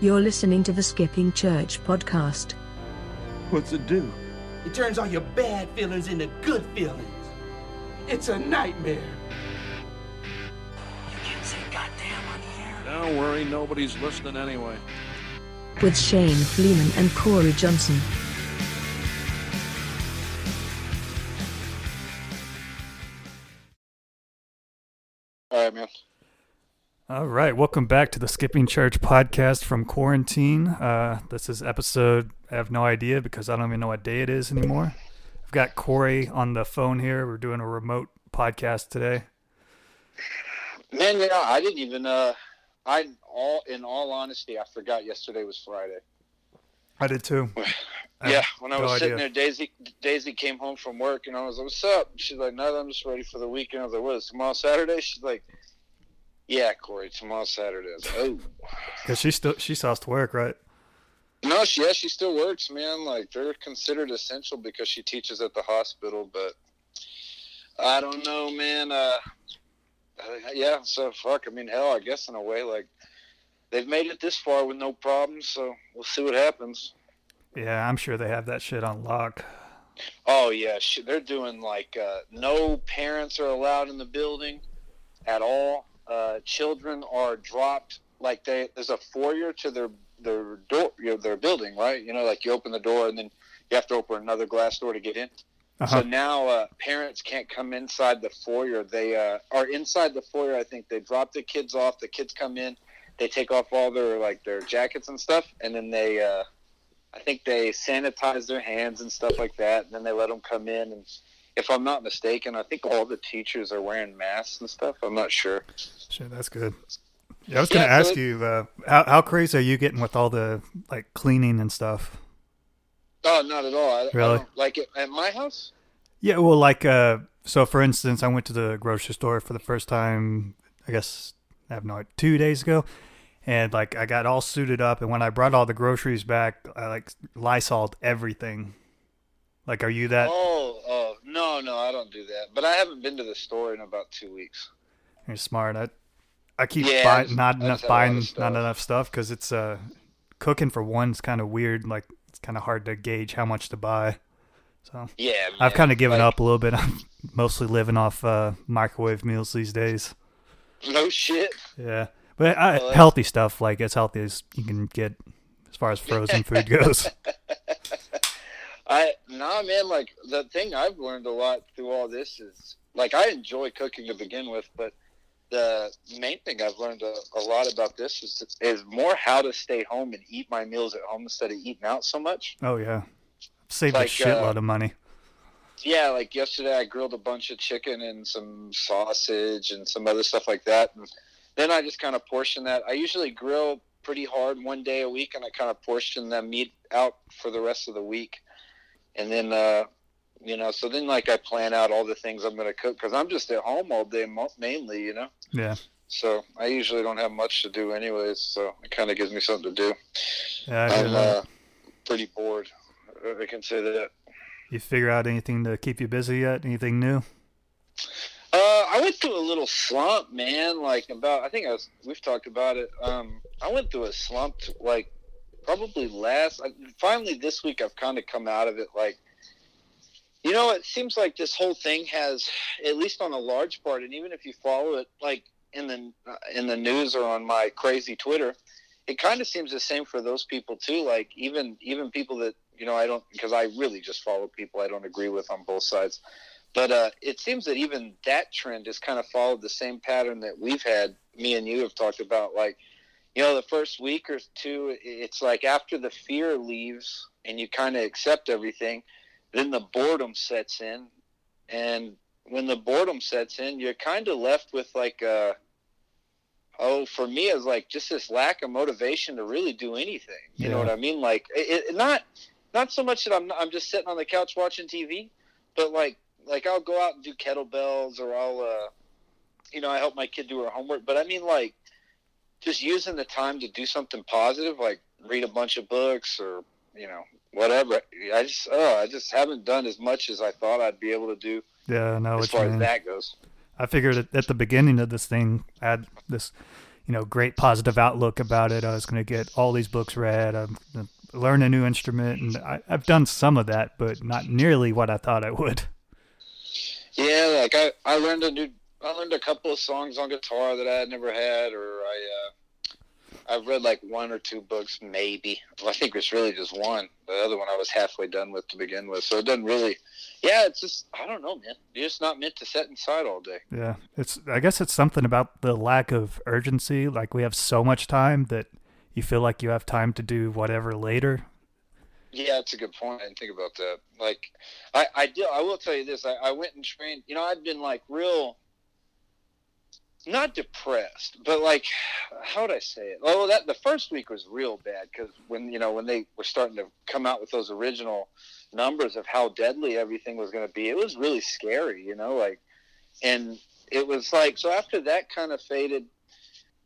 You're listening to the Skipping Church podcast. What's it do? It turns all your bad feelings into good feelings. It's a nightmare. You can't say goddamn on the air. Don't worry, nobody's listening anyway. With Shane Fleeman and Cory Johnson. All right, welcome back to the Skipping Church podcast from quarantine. Uh, this is episode. I have no idea because I don't even know what day it is anymore. I've got Cory on the phone here. We're doing a remote podcast today. Man, you know, I didn't even. Uh, I all in all honesty, I forgot yesterday was Friday. I did too. Yeah, when I no was sitting idea. there, Daisy Daisy came home from work, and I was like, "What's up?" She's like, "Nothing. I'm just ready for the weekend." I was like, "What is tomorrow Saturday?" She's like, "Yeah, Cory, tomorrow Saturday." I was like, "Oh." Cause she still she still has to work, right? No, she yeah, she still works, man. Like they're considered essential because she teaches at the hospital, but I don't know, man. Uh, uh, yeah, so fuck. I mean, hell, I guess in a way, like they've made it this far with no problems, so we'll see what happens. Yeah, I'm sure they have that shit on lock. Oh yeah, they're doing like uh, no parents are allowed in the building at all. Uh, children are dropped like they there's a foyer to their their door, you know, their building, right? You know, like you open the door and then you have to open another glass door to get in. Uh-huh. So now uh, parents can't come inside the foyer. They uh, are inside the foyer. I think they drop the kids off. The kids come in. They take off all their like their jackets and stuff, and then they, uh, I think they sanitize their hands and stuff like that. And then they let them come in. And if I'm not mistaken, I think all the teachers are wearing masks and stuff. I'm not sure. Shit, that's good. Yeah, I was Yeah, so ask it- you uh, how how crazy are you getting with all the like cleaning and stuff? Oh, not at all. I, I Really? don't like it at my house. Yeah, well, like, uh, so for instance, I went to the grocery store for the first time, I guess, I have no idea, two days ago. And, like, I got all suited up. And when I brought all the groceries back, I, like, Lysoled everything. Like, are you that? Oh, oh, no, no, I don't do that. But I haven't been to the store in about two weeks. You're smart. I, I keep Yeah, just- not enough just have a lot of buying, not enough stuff because it's, uh, cooking for one is kind of weird. Like, it's kind of hard to gauge how much to buy. So Yeah, I've kind of given Like, up a little bit. I'm mostly living off, uh, microwave meals these days. No shit. Yeah, but I, Well, healthy stuff like as healthy as you can get as far as frozen food goes. I nah, man. Like the thing I've learned a lot through all this is like I enjoy cooking to begin with, but the main thing I've learned a, a lot about this is is more how to stay home and eat my meals at home instead of eating out so much. Oh yeah, saved Like, a shitload uh, of money. Yeah, like yesterday I grilled a bunch of chicken and some sausage and some other stuff like that, and then I just kind of portion that. I usually grill pretty hard one day a week, and I kind of portion that meat out for the rest of the week, and then uh, you know, so then like I plan out all the things I'm going to cook because I'm just at home all day mainly, you know. Yeah, So I usually don't have much to do anyways, so it kind of gives me something to do. yeah. I i'm uh, pretty bored. I can say that. you figure out anything to keep you busy yet? Anything new? Uh, I went through a little slump, man. Like about, I think I was. We've talked about it. Um, I went through a slump, like probably last. I, finally, this week, I've kind of come out of it. Like, you know, it seems like this whole thing has, at least on a large part, and even if you follow it, like in the in the news or on my crazy Twitter, it kind of seems the same for those people too. Like even even people that you know I don't because I really just follow people I don't agree with on both sides. But uh, it seems that even that trend has kind of followed the same pattern that we've had. Me and you have talked about, like, you know, the first week or two, it's like after the fear leaves and you kind of accept everything, then the boredom sets in. And when the boredom sets in, you're kind of left with like, uh, oh, for me, it's like just this lack of motivation to really do anything. You know what I mean? Like, it, it, not not so much that I'm I'm just sitting on the couch watching TV, but like like I'll go out and do kettlebells or I'll uh you know I help my kid do her homework but I mean like just using the time to do something positive like read a bunch of books or you know whatever I just oh I just haven't done as much as I thought I'd be able to do Yeah, no, as far as that goes I figured at, at the beginning of this thing, I had this, you know, great positive outlook about it. I was going to get all these books read, I'm learn a new instrument, and I, I've done some of that, but not nearly what I thought I would. Yeah, like I, I learned a new, I learned a couple of songs on guitar that I had never had, or I, uh, I've read like one or two books, maybe. Well, I think it's really just one. The other one I was halfway done with to begin with, so it doesn't really. Yeah, it's just I don't know, man. You're just not meant to sit inside all day. Yeah, it's. I guess it's something about the lack of urgency. Like we have so much time that you feel like you have time to do whatever later. Yeah, that's a good point. I didn't think about that. Like, I, I do. I will tell you this. I, I went and trained. You know, I'd been like real, not depressed, but like, how would I say it? Well, that the first week was real bad because when you know when they were starting to come out with those original numbers of how deadly everything was going to be, it was really scary. You know, like, and it was like so after that kind of faded,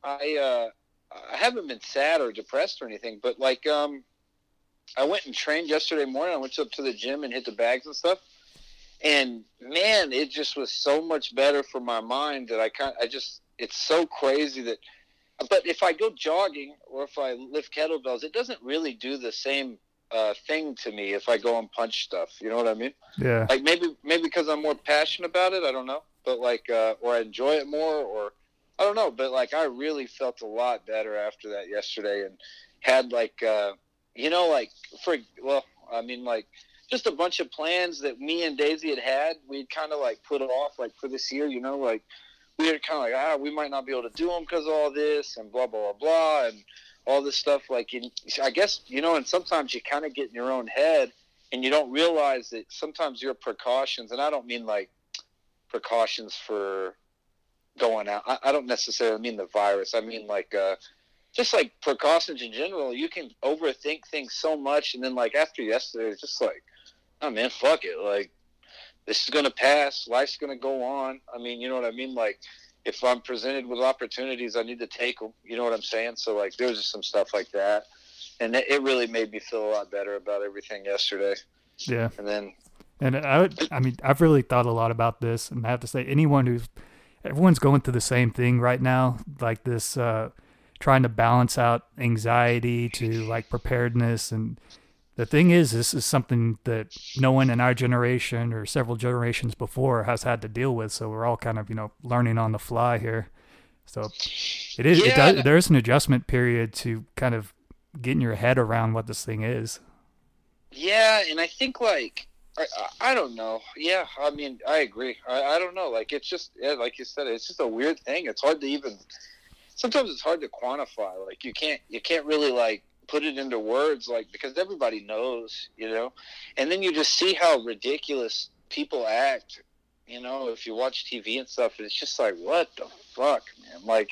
I uh, I haven't been sad or depressed or anything, but like um I went and trained yesterday morning. I went up to the gym and hit the bags and stuff. And man, it just was so much better for my mind that I kind I just it's so crazy that but if I go jogging or if I lift kettlebells, it doesn't really do the same uh, thing to me if I go and punch stuff. You know what I mean? Yeah. Like maybe maybe because I'm more passionate about it. I don't know, but like uh, or I enjoy it more, or I don't know. But like I really felt a lot better after that yesterday, and had like uh, you know, like for well, I mean, like just a bunch of plans that me and Daisy had had. We'd kind of like put off, like for this year, you know, like we were kind of like, ah, we might not be able to do them because of all this and blah blah blah blah and all this stuff. Like, in, I guess you know, and sometimes you kind of get in your own head and you don't realize that sometimes your precautions, and I don't mean like precautions for going out. I, I don't necessarily mean the virus. I mean like. uh just like precautions in general, you can overthink things so much, and then like after yesterday, it's just like, oh man, fuck it, like this is gonna pass, life's gonna go on. I mean, you know what I mean? Like if I'm presented with opportunities, I need to take them. You know what I'm saying? So like there's just some stuff like that, and it really made me feel a lot better about everything yesterday. Yeah. And then. And I would, I mean, I've really thought a lot about this, and I have to say, anyone who's, everyone's going through the same thing right now, like this. uh trying to balance out anxiety to like preparedness and the thing is this is something that no one in our generation or several generations before has had to deal with so we're all kind of you know learning on the fly here so it is yeah. it does there's an adjustment period to kind of getting your head around what this thing is yeah and i think like I, I don't know. Yeah, I mean, I agree. I, I don't know. Like, it's just, yeah, like you said, it's just a weird thing. It's hard to even sometimes it's hard to quantify. Like you can't you can't really like put it into words like because everybody knows, you know. And then you just see how ridiculous people act, you know, if you watch TV and stuff it's just like what the fuck, man? Like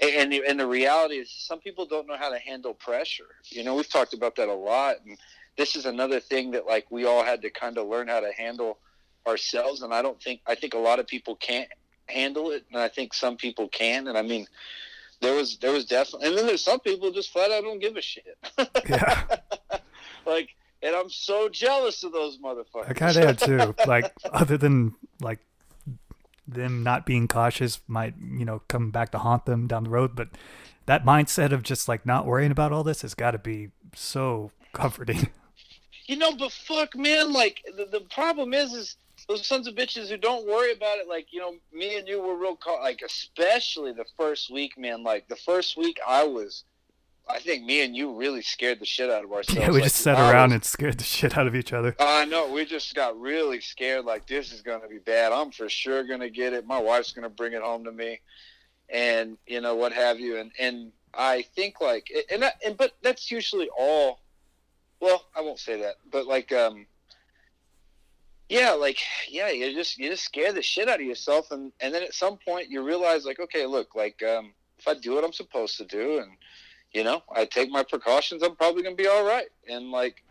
and the, and the reality is some people don't know how to handle pressure. You know, we've talked about that a lot and this is another thing that like we all had to kind of learn how to handle ourselves and I don't think I think a lot of people can't handle it and I think some people can and I mean there was there was definitely, and then there's some people just flat out don't give a shit. Yeah. like, and I'm so jealous of those motherfuckers. I kind of am too. Like, other than like them not being cautious might you know come back to haunt them down the road, but that mindset of just like not worrying about all this has got to be so comforting. You know, but fuck, man. Like the, the problem is, is those sons of bitches who don't worry about it. Like you know, me and you were real caught. Like especially the first week, man. Like the first week, I was. I think me and you really scared the shit out of ourselves. Yeah, we like, just sat around was, and scared the shit out of each other. I know. We just got really scared. Like this is gonna be bad. I'm for sure gonna get it. My wife's gonna bring it home to me, and you know what have you. And and I think like and that, and but that's usually all. Well, I won't say that, but like um yeah like yeah you just you just scare the shit out of yourself and and then at some point you realize like okay look like um if i do what i'm supposed to do and you know i take my precautions i'm probably gonna be all right. And like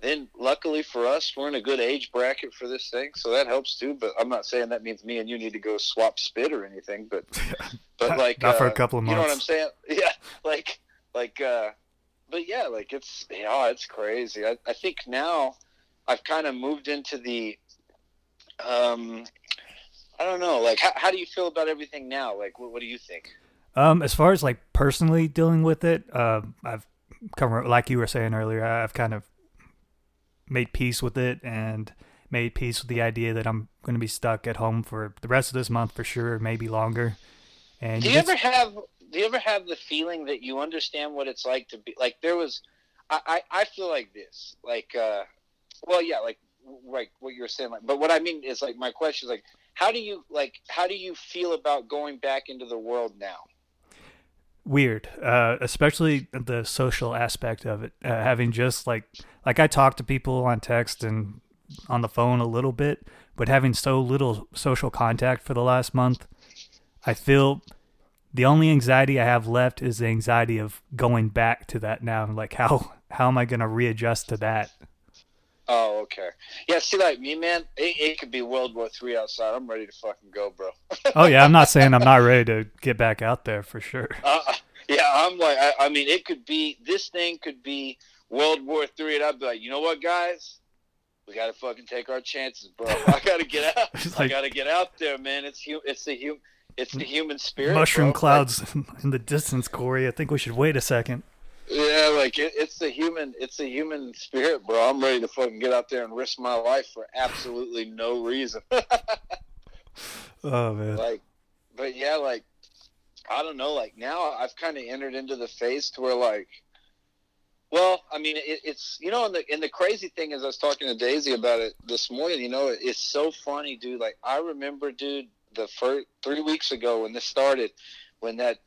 then luckily for us we're in a good age bracket for this thing so that helps too but i'm not saying that means me and you need to go swap spit or anything but but like not for uh, a couple of months. you know what i'm saying? Yeah like like uh but yeah like it's yeah it's crazy. I, I think now I've kind of moved into the um I don't know like how, how do you feel about everything now like what, what do you think Um, as far as like personally dealing with it, uh, I've come like you were saying earlier. I've kind of made peace with it and made peace with the idea that I'm going to be stuck at home for the rest of this month for sure, maybe longer. And Do you just- ever have do you ever have the feeling that you understand what it's like to be like there was I, I, I feel like this. Like uh well yeah, like like what you were saying like but what I mean is like my question is like how do you like how do you feel about going back into the world now? weird uh especially the social aspect of it uh, having just like like i talk to people on text and on the phone a little bit but having so little social contact for the last month i feel the only anxiety i have left is the anxiety of going back to that now like how how am i going to readjust to that Oh, okay. Yeah, see like me, man, it, it could be World War Three outside. I'm ready to fucking go, bro. oh yeah i'm not saying i'm not ready to get back out there for sure Uh, yeah, I'm like, I, I mean, it could be this thing could be World War Three, and I'd be like, you know what, guys, we gotta fucking take our chances, bro. I gotta get out. It's I gotta get out there, man. It's hu- it's the hum- it's the human spirit. mushroom bro. clouds in the distance cory i think we should wait a second Like, yeah, like it, it's the human, it's the human spirit, bro. I'm ready to fucking get out there and risk my life for absolutely no reason. oh man like but yeah like i don't know like now i've kind of entered into the phase to where like well i mean it, it's you know and the and the crazy thing is i was talking to daisy about it this morning you know it's so funny dude like i remember dude the first three weeks ago when this started when that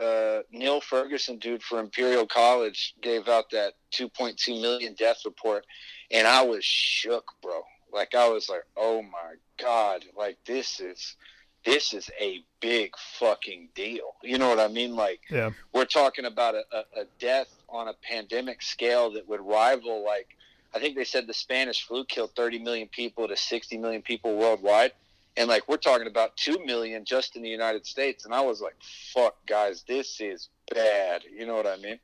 uh, Neil Ferguson dude for Imperial College gave out that 2.2 million death report, and I was shook, bro. Like I was like, oh my god, like this is this is a big fucking deal. You know what I mean? Like yeah we're talking about a, a, a death on a pandemic scale that would rival like I think they said the Spanish flu killed 30 million people to 60 million people worldwide. And like we're talking about 2 million just in the United States. And I was like, fuck, guys, this is bad. You know what I mean?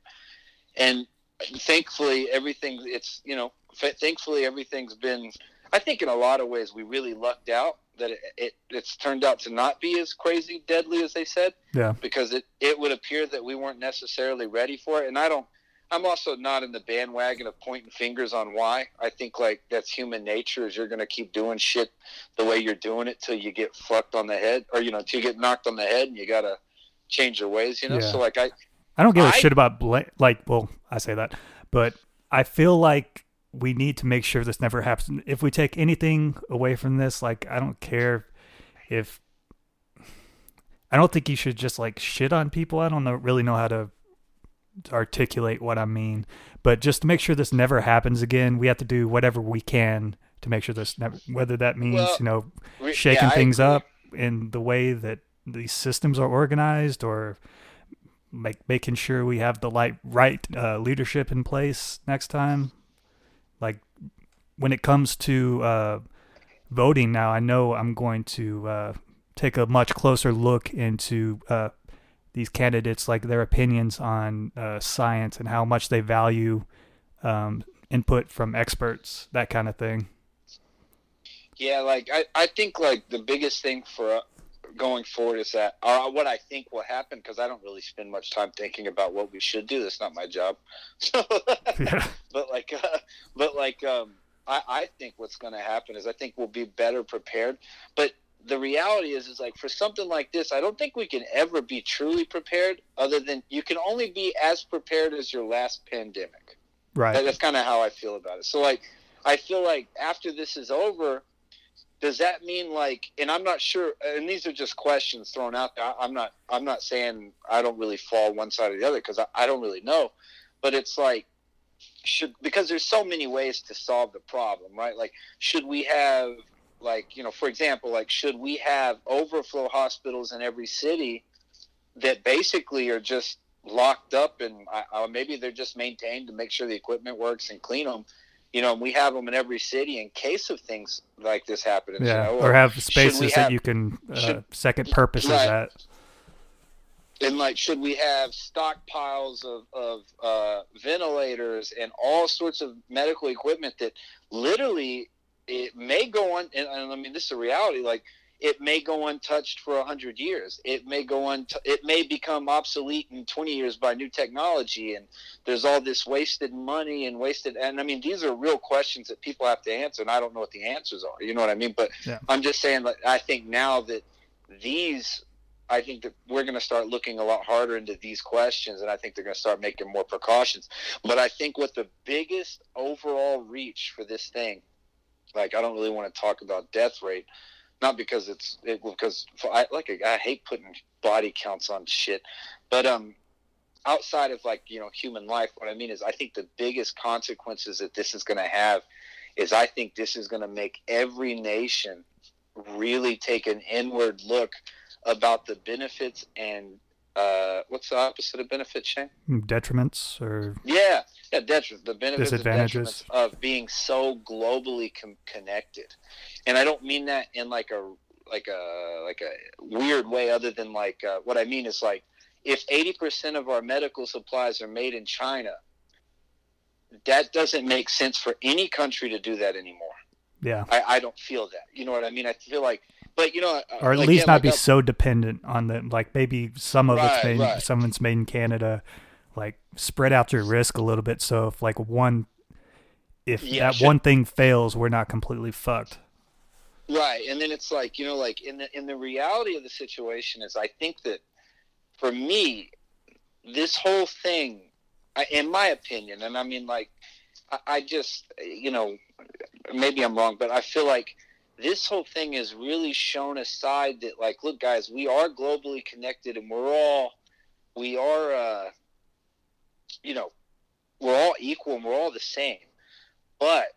And thankfully, everything, it's, you know, thankfully, everything's been, I think in a lot of ways, we really lucked out that it, it, it's turned out to not be as crazy deadly as they said yeah because it, it would appear that we weren't necessarily ready for it. And I don't, I'm also not in the bandwagon of pointing fingers on why. I think like that's human nature is you're going to keep doing shit the way you're doing it till you get fucked on the head or, you know, till you get knocked on the head and you got to change your ways, you know? Yeah. So like I, I don't give a I- shit about bla- like. Well, I say that, but I feel like we need to make sure this never happens. If we take anything away from this, like I don't care if I don't think you should just like shit on people. I don't know really know how to articulate what I mean, but just to make sure this never happens again, we have to do whatever we can to make sure this never. Whether that means Well, you know shaking yeah, things up in the way that these systems are organized or make, making sure we have the light, right uh, leadership in place next time. Like when it comes to uh, voting now, I know I'm going to uh, take a much closer look into uh, these candidates, like their opinions on uh, science and how much they value um, input from experts, that kind of thing. Yeah, like I, I think like the biggest thing for uh, going forward is that, or what I think will happen, because I don't really spend much time thinking about what we should do. That's not my job. Yeah. but like, uh, but like, um, I, I think what's going to happen is I think we'll be better prepared. But the reality is, is like for something like this, I don't think we can ever be truly prepared. Other than you can only be as prepared as your last pandemic. That- Right. That's kind of how I feel about it. So like, I feel like after this is over, does that mean like? And I'm not sure. And these are just questions thrown out there. I- I'm not. I'm not saying I don't really fall one side or the other because I, I don't really know. But it's like, should because there's so many ways to solve the problem, right? Like, should we have like you know, for example, like should we have overflow hospitals in every city that basically are just locked up and uh, maybe they're just maintained to make sure the equipment works and clean them. You know, and we have them in every city in case of things like this happening. Yeah. you know? Or have spaces we that you can uh, should- second purposes Right. at. and like should we have stockpiles of, of uh, ventilators and all sorts of medical equipment that literally it may go on and, and i mean this is a reality like it may go untouched for a hundred years. It may go un. It may become obsolete in twenty years by new technology, and there's all this wasted money and wasted. And I mean, these are real questions that people have to answer, and I don't know what the answers are. You know what I mean? But Yeah. I'm just saying, like, I think now that these, I think that we're going to start looking a lot harder into these questions, and I think they're going to start making more precautions. But I think what the biggest overall reach for this thing, like, I don't really want to talk about death rate not because it's it, because I like I hate putting body counts on shit, but um, outside of like you know human life, what I mean is I think the biggest consequences that this is going to have is I think this is going to make every nation really take an inward look about the benefits and uh, what's the opposite of benefit, Shane? Detriments or Yeah, yeah, detri- the benefits Disadvantages. detriments of being so globally com- connected, and I don't mean that in like a like a like a weird way. Other than like uh, what I mean is like if eighty percent of our medical supplies are made in China, that doesn't make sense for any country to do that anymore. yeah, I, I don't feel that. You know what I mean? I feel like, but you know, uh, or at like, least yeah, not like be so dependent on the like maybe some of it's made right. some of it's made in Canada. Like spread out your risk a little bit, so if like one, if Yeah, that one thing fails, we're not completely fucked. Right, and then it's like you know, like in the in the reality of the situation is, I think that for me, this whole thing, I, in my opinion, and I mean, like, I just you know, maybe I'm wrong, but I feel like this whole thing has really shown a side that, like, look, guys, we are globally connected, and we're all we are, uh, you know, we're all equal and we're all the same, but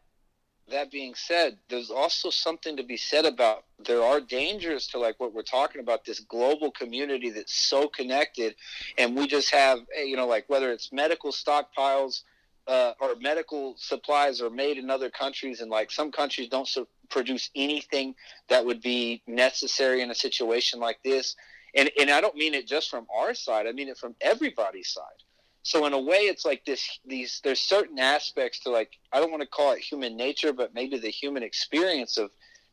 that being said, there's also something to be said about there are dangers to like what we're talking about this global community that's so connected, and we just have eh, you know like whether it's medical stockpiles uh, or medical supplies are made in other countries, and like some countries don't produce anything that would be necessary in a situation like this. And and I don't mean it just from our side; I mean it from everybody's side. So in a way, it's like this. These there's certain aspects to like I don't want to call it human nature, but maybe the human experience of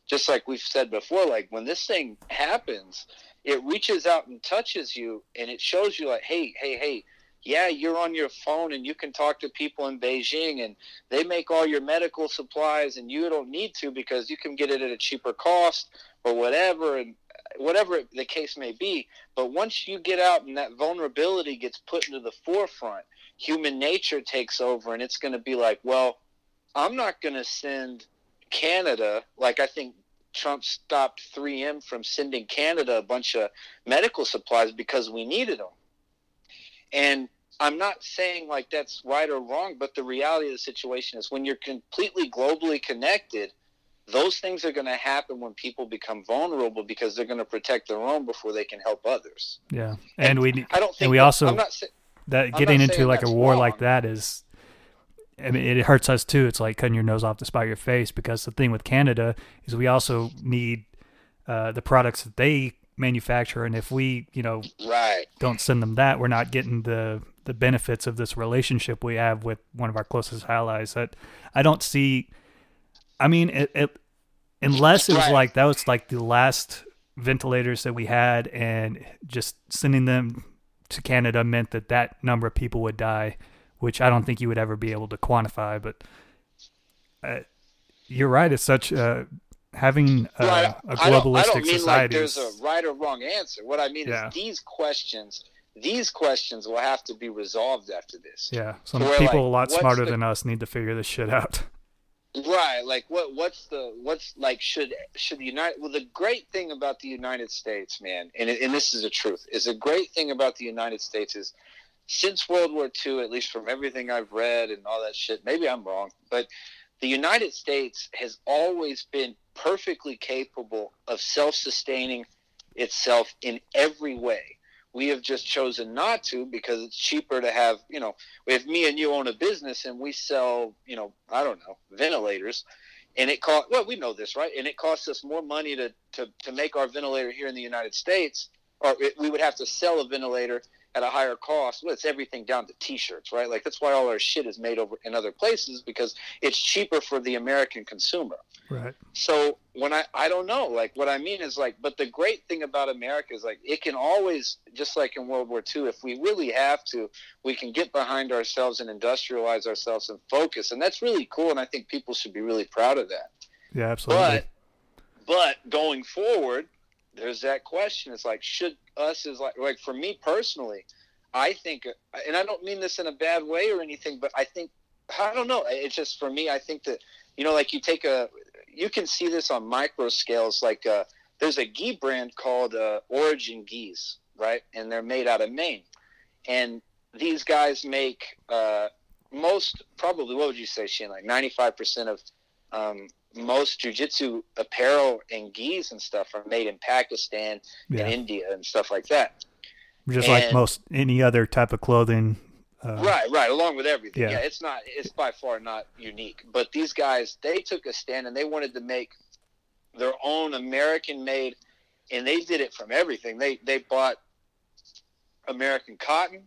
just like we've said before. Like when this thing happens, it reaches out and touches you, and it shows you like, hey, hey, hey, yeah, you're on your phone and you can talk to people in Beijing, and they make all your medical supplies, and you don't need to because you can get it at a cheaper cost or whatever, and whatever the case may be. But once you get out and that vulnerability gets put into the forefront, human nature takes over, and it's going to be like, well, I'm not going to send Canada like I think Trump stopped 3M from sending Canada a bunch of medical supplies because we needed them. And I'm not saying like that's right or wrong, but the reality of the situation is when you're completely globally connected, those things are going to happen when people become vulnerable because they're going to protect their own before they can help others. Yeah, and we I don't think and we that- also I'm not sa- that getting into like a war like that is I mean it hurts us too. It's like cutting your nose off to spite your face because the thing with Canada is we also need uh, the products that they manufacture and if we, you know, right. don't send them that, we're not getting the the benefits of this relationship we have with one of our closest allies. That I don't see I mean it, it unless it was Right. like that was like the last ventilators that we had and just sending them to Canada meant that that number of people would die, which I don't think you would ever be able to quantify. But uh, you're right. It's such uh, having uh, Right. a I don't, I globalistic don't mean like society. there's a right or wrong answer. What I mean Yeah. is these questions, these questions will have to be resolved after this. yeah, some where, people like, a lot smarter the- than us need to figure this shit out. Right. Like what what's the what's like should should the United well the great thing about the United States, man, and and this is the truth, is a great thing about the United States is since World War II, at least from everything I've read and all that shit, maybe I'm wrong, but the United States has always been perfectly capable of self-sustaining itself in every way. We have just chosen not to because it's cheaper to have, you know, if me and you own a business and we sell, you know, I don't know, ventilators, and it cost well, we know this, right? And it costs us more money to to, to make our ventilator here in the United States, or it, we would have to sell a ventilator at a higher cost. Well, it's everything down to T-shirts, right? Like that's why all our shit is made over in other places because it's cheaper for the American consumer. Right. So when I I don't know, like what I mean is like, but the great thing about America is like it can always, just like in World War II, if we really have to, we can get behind ourselves and industrialize ourselves and focus, and that's really cool. And I think people should be really proud of that. Yeah, absolutely. But but going forward, there's that question. It's like should us as like like for me personally, I think, and I don't mean this in a bad way or anything, but I think I don't know. It's just for me. I think that you know, like you take a, you can see this on micro scales. Like uh, there's a gi brand called uh, Origin Gis, right? And they're made out of Maine, and these guys make uh, most probably what would you say, Shane? Like 95 percent of um, most jujitsu apparel and gis and stuff are made in Pakistan Yeah. and India and stuff like that. Just like most any other type of clothing. Uh, right, right, along with everything. Yeah. Yeah. it's not it's by far not unique. But these guys, they took a stand and they wanted to make their own American made and they did it from everything. They they bought American cotton,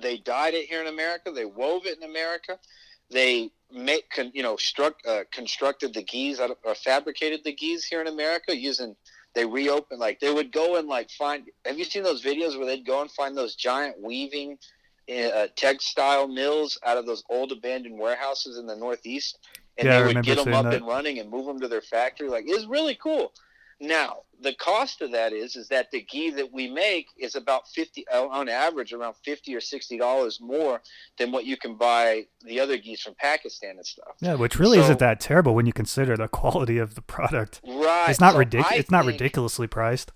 they dyed it here in America, they wove it in America, they make con, you know struck uh, constructed the gis out of, or fabricated the gis here in America using they reopened like they would go and like find have you seen those videos where they'd go and find those giant weaving uh, textile mills out of those old abandoned warehouses in the northeast? And Yeah, they would get them up that. and running and move them to their factory. Like it's really cool now the cost of that is is that the gi that we make is about 50 uh, on average around 50 or 60 dollars more than what you can buy the other gis from pakistan and stuff Yeah, which really So- isn't that terrible when you consider the quality of the product. right It's not so ridiculous. It's not ridiculously priced.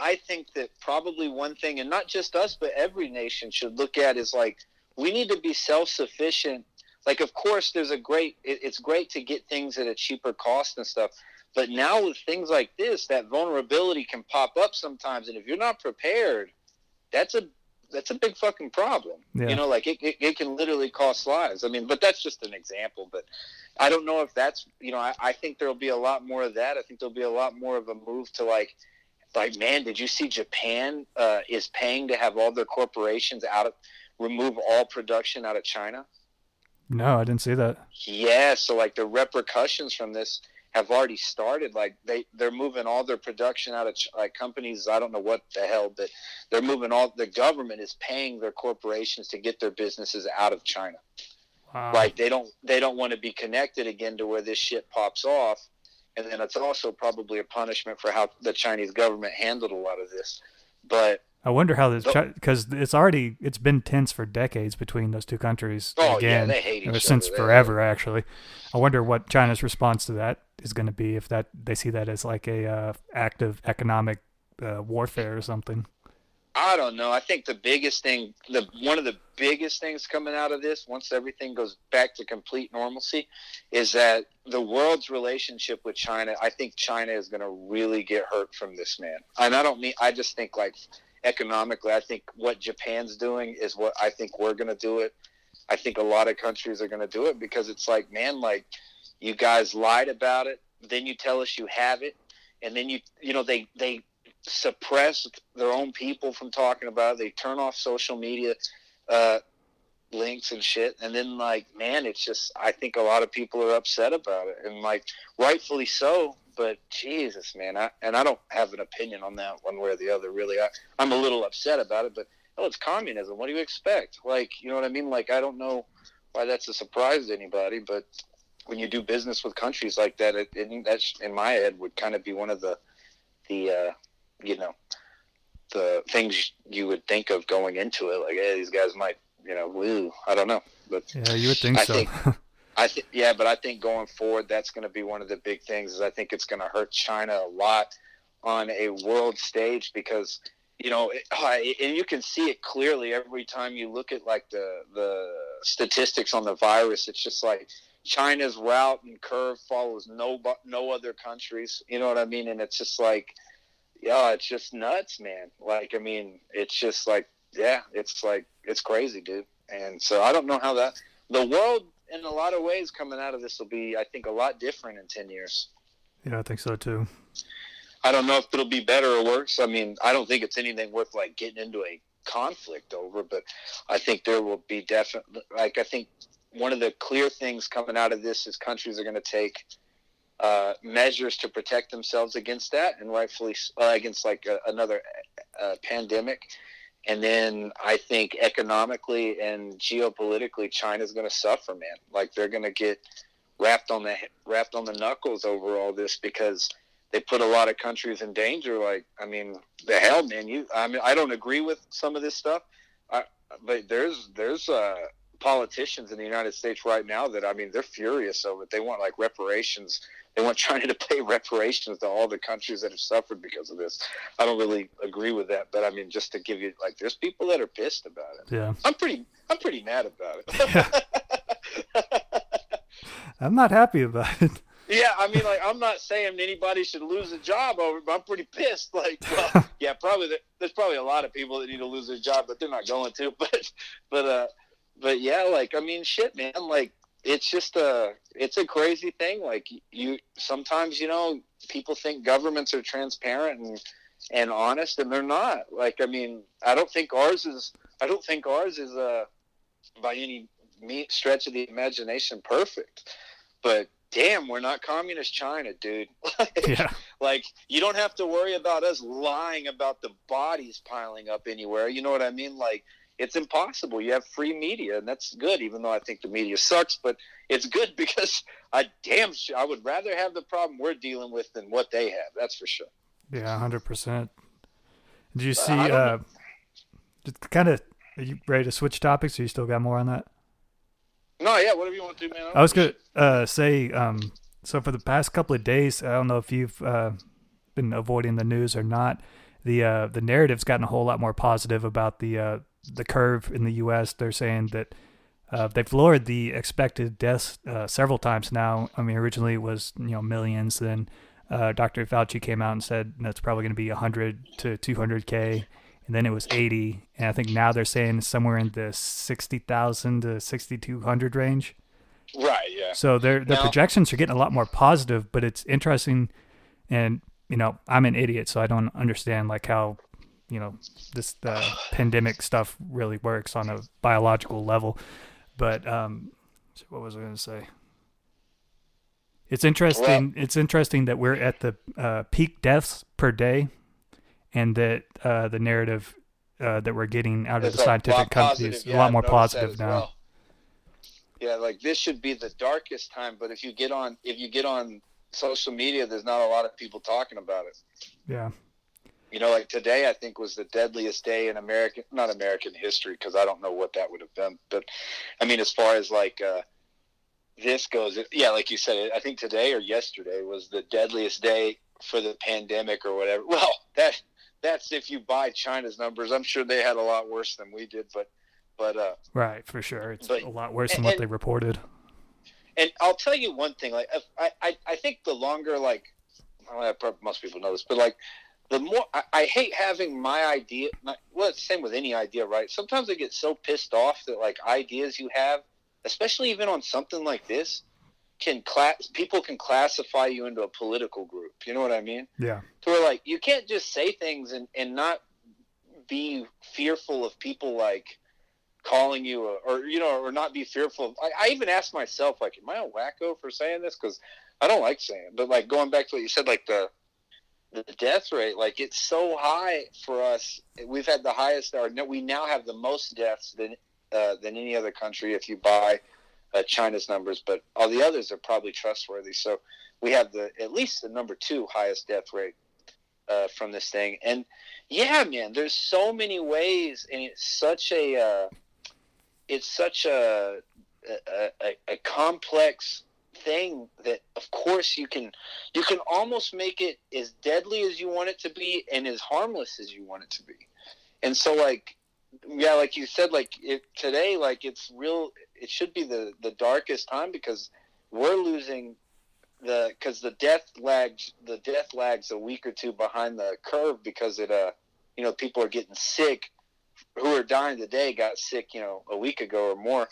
I think that probably one thing, and not just us, but every nation should look at is like we need to be self sufficient. Like, of course, there's a great. It, it's great to get things at a cheaper cost and stuff. But now with things like this, that vulnerability can pop up sometimes, and if you're not prepared, that's a that's a big fucking problem. Yeah. You know, like it, it, it can literally cost lives. I mean, but that's just an example. But I don't know if that's you know I, I think there'll be a lot more of that. I think there'll be a lot more of a move to like like man did you see japan uh, is paying to have all their corporations out of remove all production out of china No, I didn't see that. yeah so like the repercussions from this have already started like they they're moving all their production out of like companies i don't know what the hell but they're moving all the government is paying their corporations to get their businesses out of china Wow. like they don't they don't want to be connected again to where this shit pops off and then it's also probably a punishment for how the chinese government handled a lot of this but I wonder how this Oh. because it's already it's been tense for decades between those two countries. Oh, yeah, again, they hate each since other. They- forever. Actually, I wonder what China's response to that is going to be if that they see that as like a uh, act of economic uh, warfare or something. I don't know. I think the biggest thing, the one of the biggest things coming out of this, once everything goes back to complete normalcy, is that the world's relationship with China. I think China is going to really get hurt from this man. And I don't mean. I just think like economically. I think what Japan's doing is what I think we're going to do it. I think a lot of countries are going to do it because it's like, man, like you guys lied about it, then you tell us you have it, and then you, you know, they they suppress their own people from talking about it. They turn off social media uh, links and shit, and then like, man, it's just I think a lot of people are upset about it, and like rightfully so. But Jesus, man, I, and I don't have an opinion on that one way or the other. Really, I, I'm a little upset about it, but oh, it's communism. What do you expect? Like, you know what I mean? Like, I don't know why that's a surprise to anybody, but when you do business with countries like that, it, it that's in my head would kind of be one of the the uh, you know the things you would think of going into it. Like, hey, these guys might, you know, woo. I don't know, but Yeah, you would think I so. think- I yeah, but I think going forward, that's going to be one of the big things. Is I think it's going to hurt China a lot on a world stage because you know, it, and you can see it clearly every time you look at like the the statistics on the virus. It's just like China's route and curve follows no no other countries. You know what I mean? And it's just like, yeah, it's just nuts, man. Like, I mean, it's just like, yeah, it's like it's crazy, dude. And so I don't know how that the world in a lot of ways coming out of this will be, I think, a lot different in ten years. yeah, I think so too. I don't know if it'll be better or worse. I mean, I don't think it's anything worth like getting into a conflict over, but I think there will be definitely like I think one of the clear things coming out of this is countries are going to take uh, measures to protect themselves against that, and rightfully uh, against like a, another uh, pandemic. And then I think economically and geopolitically, China's going to suffer, man. Like they're going to get wrapped on the wrapped on the knuckles over all this because they put a lot of countries in danger. Like, I mean, the hell, man. You, I mean, I don't agree with some of this stuff, I, but there's there's uh, politicians in the United States right now that I mean, they're furious over it. They want like reparations they want China to pay reparations to all the countries that have suffered because of this. I don't really agree with that, but I mean, just to give you like, there's people that are pissed about it. Yeah, I'm pretty, I'm pretty mad about it. Yeah. I'm not happy about it. Yeah, I mean, like, I'm not saying anybody should lose a job over, it, but I'm pretty pissed. Like, well, yeah, probably there's probably a lot of people that need to lose their job, but they're not going to. But, but, uh, but yeah, like, I mean, shit, man, like, it's just a it's a crazy thing like you sometimes you know people think governments are transparent and and honest and they're not. Like i mean i don't think ours is i don't think ours is uh by any stretch of the imagination perfect. But damn we're not communist china dude. Like, Yeah. like you don't have to worry about us lying about the bodies piling up anywhere. You know what i mean? Like it's impossible. You have free media, and that's good. Even though I think the media sucks, but it's good because I damn sure I would rather have the problem we're dealing with than what they have. That's for sure. Yeah, hundred percent. Did you see? I Uh, just kind of. Are you ready to switch topics? Or you still got more on that? No, yeah, whatever you want to do, man. I was gonna uh, say. Um, so for the past couple of days, I don't know if you've uh, been avoiding the news or not. The uh, the narrative's gotten a whole lot more positive about the uh, the curve in the U.S. They're saying that uh, they've lowered the expected deaths uh, several times now. I mean, originally it was you know millions. Then uh, Dr. Fauci came out and said that's probably going to be 100 to 200k, and then it was 80. And I think now they're saying somewhere in the 60,000 to 6,200 range. Right. Yeah. So their their Now- projections are getting a lot more positive, but it's interesting, and you know I'm an idiot, so I don't understand like how you know this the pandemic stuff really works on a biological level. But um, what was I going to say? It's interesting. it's interesting that we're at the uh, peak deaths per day, and that uh, the narrative uh, that we're getting out of the scientific positive. is a lot more positive now. well. Yeah, like this should be the darkest time, but if you get on if you get on social media, there's not a lot of people talking about it. Yeah. You know, like today, I think was the deadliest day in American, not American history, because I don't know what that would have been. But I mean, as far as like uh, this goes, it, yeah, like you said, I think today or yesterday was the deadliest day for the pandemic or whatever. Well, that that's if you buy China's numbers. I'm sure they had a lot worse than we did, but but uh, Right, for sure. It's But- a lot worse than what and- they reported. and I'll tell you one thing. Like I, I, I think the longer like, I prob- most people know this, but like, the more I, I hate having my idea. My, well, it's the same with any idea, right? Sometimes I get so pissed off that like ideas you have, especially even on something like this, can class people can classify you into a political group. You know what I mean? Yeah. to where like you can't just say things and, and not be fearful of people like calling you a, or you know or not be fearful of, I, I even asked myself like am i a wacko for saying this because i don't like saying it but like going back to what you said like the the death rate like it's so high for us we've had the highest or no, we now have the most deaths than uh, than any other country if you buy uh, china's numbers but all the others are probably trustworthy so we have the at least the number two highest death rate uh, from this thing. And yeah, man, there's so many ways, and it's such a uh, it's such a a, a a complex thing that of course you can you can almost make it as deadly as you want it to be and as harmless as you want it to be. And so like yeah like you said like if today like it's real it should be the the darkest time because we're losing the because the death lags the death lags a week or two behind the curve because it uh you know people are getting sick who are dying today got sick you know a week ago or more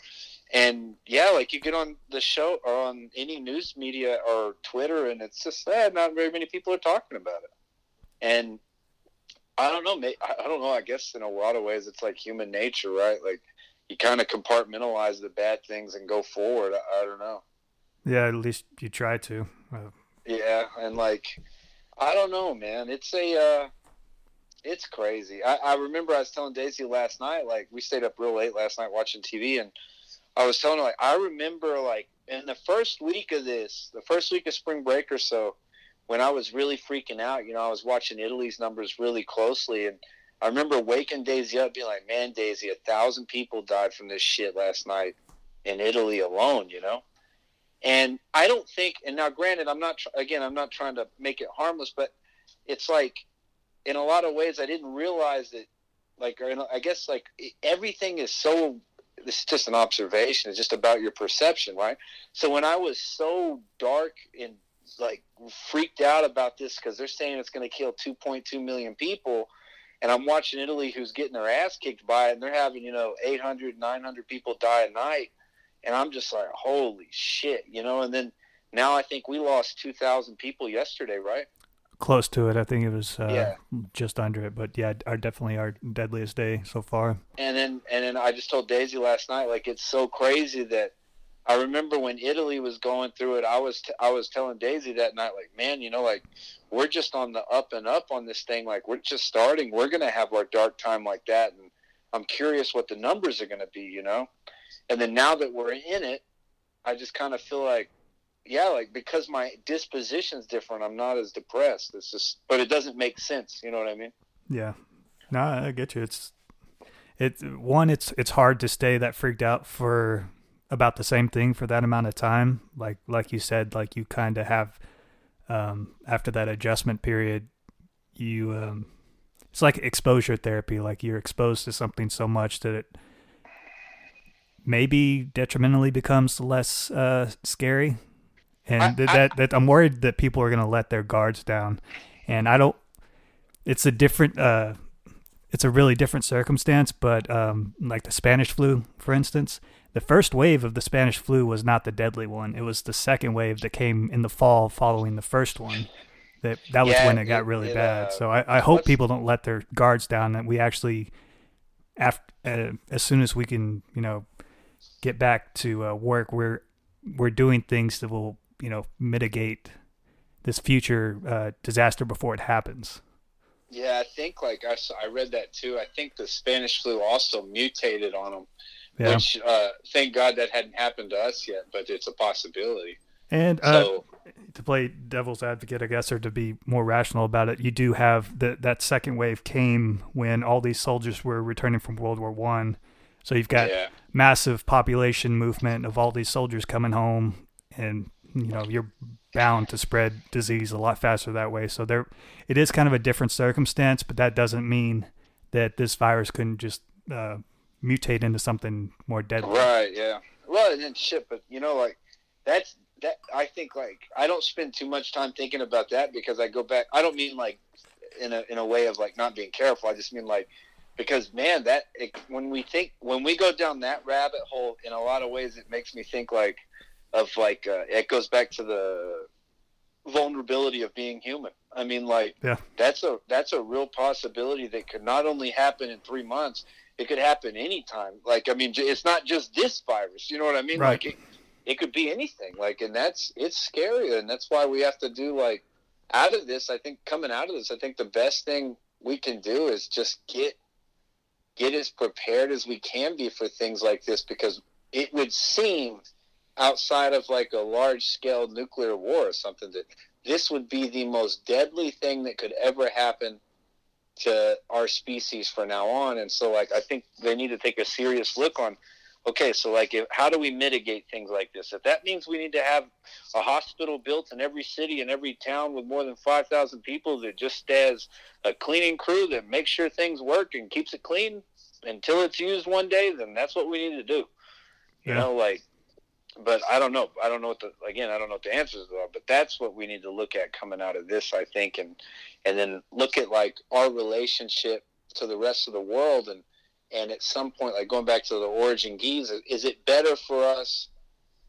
and yeah like you get on the show or on any news media or twitter and it's just sad not very many people are talking about it and I don't know. I I don't know. I guess in a lot of ways, it's like human nature, right? Like you kind of compartmentalize the bad things and go forward. I, I don't know. Yeah, at least you try to. Yeah, and like I don't know, man. It's a uh it's crazy. I, I remember I was telling Daisy last night, like we stayed up real late last night watching TV and I was telling her like I remember like in the first week of this, the first week of spring break or so, when I was really freaking out, you know, I was watching Italy's numbers really closely and I remember waking Daisy up being like, Man, Daisy, a thousand people died from this shit last night in Italy alone, you know? And I don't think, and now granted, I'm not, again, I'm not trying to make it harmless, but it's like, in a lot of ways, I didn't realize that, like, I guess, like, everything is so, this is just an observation, it's just about your perception, right? So when I was so dark and, like, freaked out about this because they're saying it's going to kill 2.2 million people, and I'm watching Italy who's getting their ass kicked by it, and they're having, you know, 800, 900 people die a night and I'm just like, holy shit, you know. And then now I think we lost two thousand people yesterday, right? Close to it. I think it was uh, Yeah. just under it, but yeah, our definitely our deadliest day so far. And then and then I just told Daisy last night, like it's so crazy that I remember when Italy was going through it. I was t- I was telling Daisy that night, like, man, you know, like we're just on the up and up on this thing. Like we're just starting. We're gonna have our dark time like that, and I'm curious what the numbers are gonna be, you know. And then now that we're in it, I just kind of feel like, yeah, like because my disposition's different, I'm not as depressed. It's just, but it doesn't make sense. You know what I mean? Yeah, no, I get you. It's it's one. It's it's hard to stay that freaked out for about the same thing for that amount of time. Like like you said, like you kind of have um, after that adjustment period, you um, it's like exposure therapy. Like you're exposed to something so much that it maybe detrimentally becomes less uh, scary. And I- that, I- that I'm worried that people are going to let their guards down, and I don't. It's a different. Uh, it's a really different circumstance, but um, like the Spanish flu, for instance, the first wave of the Spanish flu was not the deadly one. It was the second wave that came in the fall following the first one. That that was Yeah, when it got really it, bad. uh, So I, I hope people don't let their guards down. That we actually, after uh, as soon as we can, you know, get back to uh, work, we're we're doing things that will you know mitigate this future uh, disaster before it happens. Yeah, I think like I, I read that too. I think the Spanish flu also mutated on them, Yeah. which uh, thank God that hadn't happened to us yet, but it's a possibility. And uh, So to play devil's advocate, I guess, or to be more rational about it, you do have that that second wave came when all these soldiers were returning from World War One. So you've got Yeah. massive population movement of all these soldiers coming home, and you know you're bound to spread disease a lot faster that way. So there, it is kind of a different circumstance, but that doesn't mean that this virus couldn't just uh, mutate into something more deadly. right, yeah. Well, and then shit, but you know, like that's that. I think like I don't spend too much time thinking about that because I go back. I don't mean like in a in a way of like not being careful. I just mean like because man, that it, when we think when we go down that rabbit hole, in a lot of ways, it makes me think like of like uh, it goes back to the vulnerability of being human. I mean, like Yeah. that's a that's a real possibility that could not only happen in three months, it could happen anytime. Like I mean, it's not just this virus. You know what I mean? Right. Like it, it could be anything. Like, and that's it's scary, and that's why we have to do like out of this. I think coming out of this, I think the best thing we can do is just get get as prepared as we can be for things like this because it would seem outside of like a large scale nuclear war or something that this would be the most deadly thing that could ever happen to our species from now on. And so like i think they need to take a serious look on okay so like if, how do we mitigate things like this? If that means we need to have a hospital built in every city and every town with more than 5000 people that just has a cleaning crew that makes sure things work and keeps it clean until it's used one day then that's what we need to do. You Yeah. know like but I don't know. I don't know what the again. I don't know what the answers are. But that's what we need to look at coming out of this, I think, and and then look at like our relationship to the rest of the world, and and at some point, like going back to the Origin Gis, is it better for us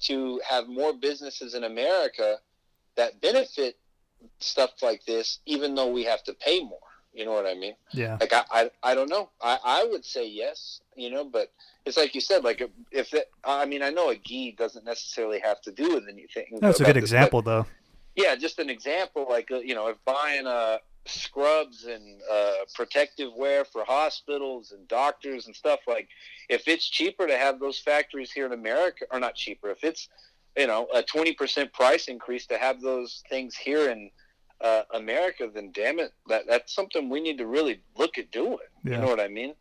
to have more businesses in America that benefit stuff like this, even though we have to pay more? You know what I mean? Yeah. Like I, I, I don't know. I, I would say yes, you know, but it's like you said, like if, it, I mean, I know a gi doesn't necessarily have to do with anything. That's a about good this, example, though. yeah, just an example, like uh, you know, if buying uh scrubs and uh, protective wear for hospitals and doctors and stuff like, if it's cheaper to have those factories here in America, or not cheaper, if it's you know a twenty percent price increase to have those things here in uh, America, then damn it, that that's something we need to really look at doing. Yeah. You know what I mean?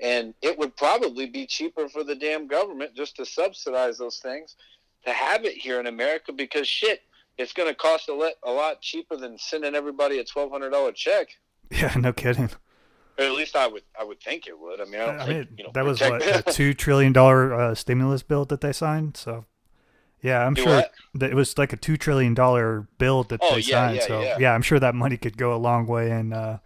And it would probably be cheaper for the damn government just to subsidize those things to have it here in America because shit, it's going to cost a, le- a lot cheaper than sending everybody a twelve hundred dollar check. Yeah, no kidding. Or at least I would I would think it would. I mean, I don't I think mean, you know that was what a two trillion dollar uh, stimulus bill that they signed. So, yeah, I'm Do sure what? that it was like a two trillion dollar bill that Oh, they yeah, signed. yeah, so, yeah. I'm sure that money could go a long way in uh,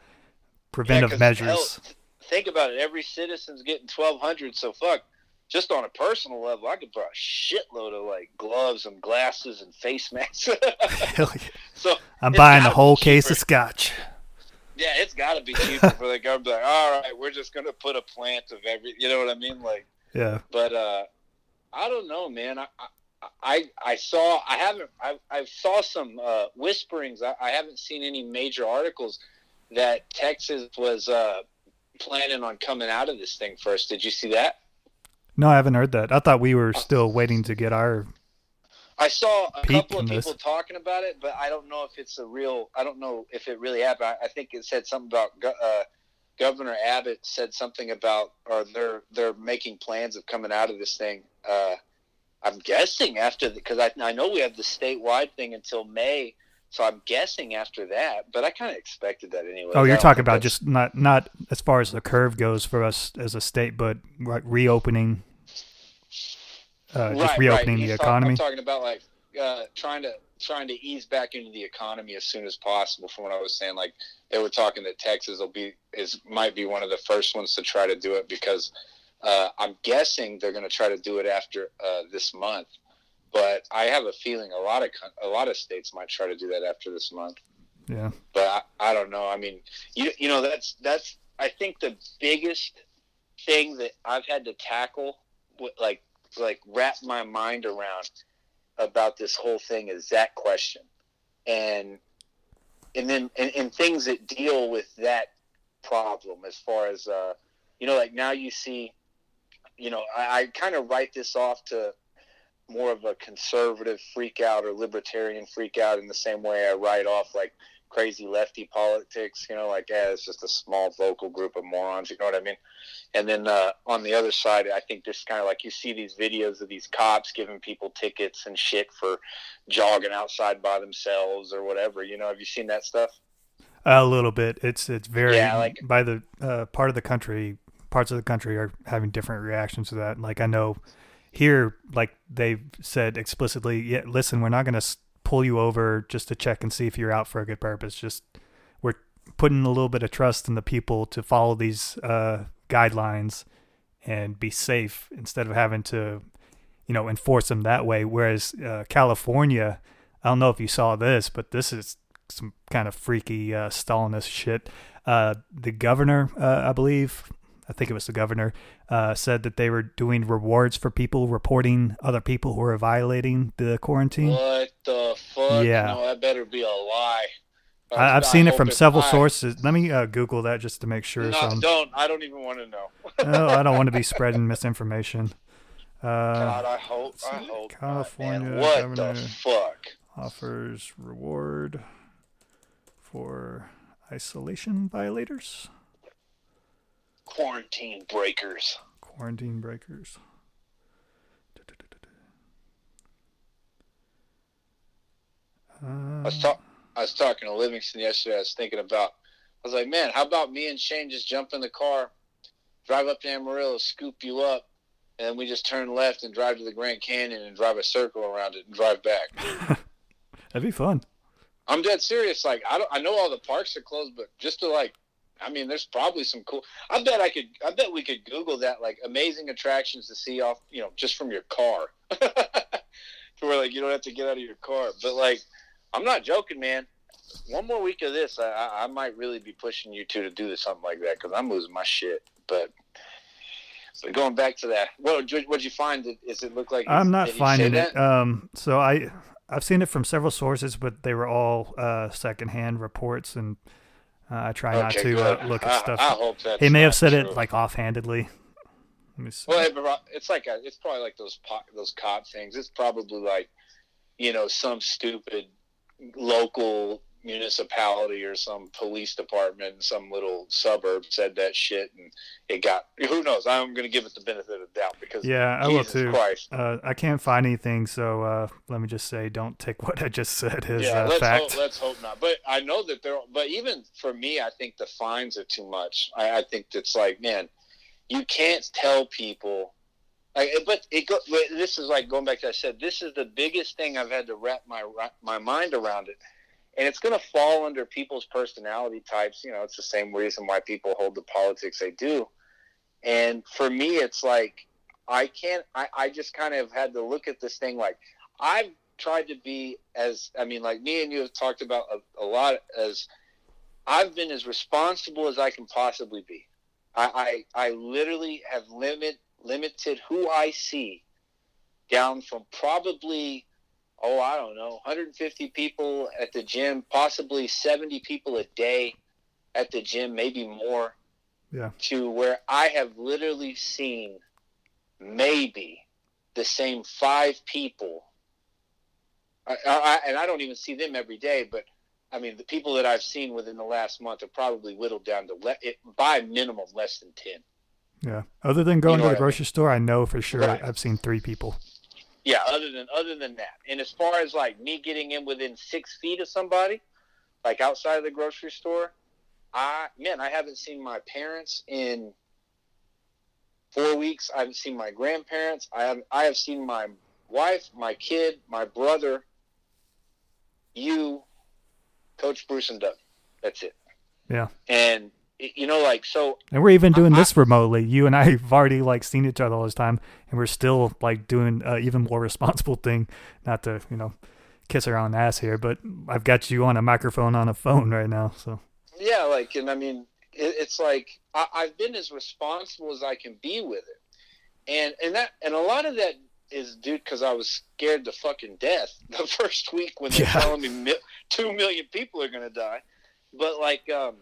Yeah, measures. hell, think about it. Every citizen's getting twelve hundred. So fuck. Just on a personal level, I could buy a shitload of like gloves and glasses and face masks. Yeah. so I'm buying a whole case of scotch. Yeah, it's got to be cheaper for the government. Like, all right, we're just gonna put a plant of every. You know what I mean? Like, Yeah, but uh, I don't know, man. I I I, saw. I haven't. I I saw some uh, whisperings. I, I haven't seen any major articles that Texas was uh, planning on coming out of this thing first. Did you see that? no, I haven't heard that. I thought we were still waiting to get our. I saw a couple of this. people talking about it, but I don't know if it's a real. I don't know if it really happened. I, I think it said something about uh, Governor Abbott said something about, or they're they're making plans of coming out of this thing. Uh, I'm guessing after because I I know we have the statewide thing until May, so I'm guessing after that. But I kind of expected that anyway. Oh, you're talking about just not not as far as the curve goes for us as a state, but like reopening, uh, just reopening He's the talk- economy. I'm talking about like uh, trying to trying to ease back into the economy as soon as possible. From what I was saying, like they were talking that Texas will be is might be one of the first ones to try to do it because uh, I'm guessing they're going to try to do it after uh, this month. But I have a feeling a lot of a lot of states might try to do that after this month yeah, but I, I don't know. I mean, you you know that's that's I think the biggest thing that I've had to tackle, with, like like wrap my mind around about this whole thing is that question, and and then and, and things that deal with that problem as far as uh, you know, like now you see, you know, I, I kind of write this off to more of a conservative freak out or libertarian freak out in the same way I write off like crazy lefty politics, you know, like yeah, it's just a small vocal group of morons, you know what I mean? And then uh, on the other side, I think this kind of like you see these videos of these cops giving people tickets and shit for jogging outside by themselves or whatever. You know, have you seen that stuff? a little bit. It's it's very Yeah, like- by the uh, part of the country. Parts of the country are having different reactions to that. Like I know here, like they've said explicitly, yeah, listen, we're not going to pull you over just to check and see if you're out for a good purpose. Just we're putting a little bit of trust in the people to follow these uh, guidelines and be safe instead of having to, you know, enforce them that way. Whereas uh, California, I don't know if you saw this, but this is some kind of freaky uh, Stalinist shit. Uh, the governor, uh, I believe, I think it was the governor, uh, said that they were doing rewards for people reporting other people who are violating the quarantine. What the fuck? Yeah. No, that better be a lie. I, I've seen it from several not. sources. Let me uh, Google that just to make sure. No, so don't. I don't even want to know. oh, I don't want to be spreading misinformation. Uh, God, I hope. I hope. California man. What governor. the fuck? offers reward for isolation violators, Quarantine breakers. quarantine breakers. I was, Uh, talk- I was talking to Livingston yesterday. I was thinking about. I was like, man, how about me and Shane just jump in the car, drive up to Amarillo, scoop you up, and then we just turn left and drive to the Grand Canyon and drive a circle around it and drive back. that'd be fun. I'm dead serious. Like, I don't. I know all the parks are closed, but just to like. I mean, there's probably some cool. I bet I could. I bet we could Google that, like amazing attractions to see off, you know, just from your car, to where like you don't have to get out of your car. But like, I'm not joking, man. one more week of this, I, I, I might really be pushing you two to do something like that because I'm losing my shit. But but going back to that, what what'd you find? Does it look like I'm not did finding it. Um, so I I've seen it from several sources, but they were all uh, secondhand reports, and uh, I try not to uh, look at stuff. I hope that's he may have said it like offhandedly. Let me see. Well, it's like a, it's probably like those po- those cop things. It's probably like, you know, some stupid local municipality or some police department in some little suburb said that shit, and it got. Who knows? I'm going to give it the benefit of the doubt because Yeah, I will too. Christ. Uh, I can't find anything, so uh, let me just say, don't take what I just said as yeah, uh, let's fact. hope, let's hope not. But I know that there. But even for me, I think the fines are too much. I, I think it's like, man, you can't tell people. Like, but it go, this is like going back to I said. This is the biggest thing I've had to wrap my my mind around it, and it's going to fall under people's personality types. You know, it's the same reason why people hold the politics they do. And for me, it's like I can't. I, I just kind of had to look at this thing like I've tried to be as I mean, like me and you have talked about a, a lot as I've been as responsible as I can possibly be. I I, I literally have limit limited who I see down from probably oh I don't know 150 people at the gym, possibly 70 people a day at the gym, maybe more. Yeah. To where I have literally seen maybe the same five people I, I, and I don't even see them every day, but I mean, the people that I've seen within the last month have probably whittled down to le- it, by minimum less than ten. Yeah. Other than going know to the I grocery store, I know for sure Right. I've seen three people. Yeah, other than other than that, and as far as like me getting in within six feet of somebody, like outside of the grocery store, I man, I haven't seen my parents in four weeks. I haven't seen my grandparents. I have I have seen my wife, my kid, my brother, you, Coach Bruce, and Doug. That's it. Yeah. And you know, like so, And we're even doing I- this remotely. You and I have already like seen each other all this time, and we're still like doing uh, even more responsible thing. Not to you know kiss her on the ass here, but I've got you on a microphone on a phone right now. So Yeah, like, and I mean, it, it's like I, I've been as responsible as I can be with it, and and that and a lot of that is due because I was scared to fucking death the first week when they're Yeah. telling me mi- two million people are gonna die, but like, um,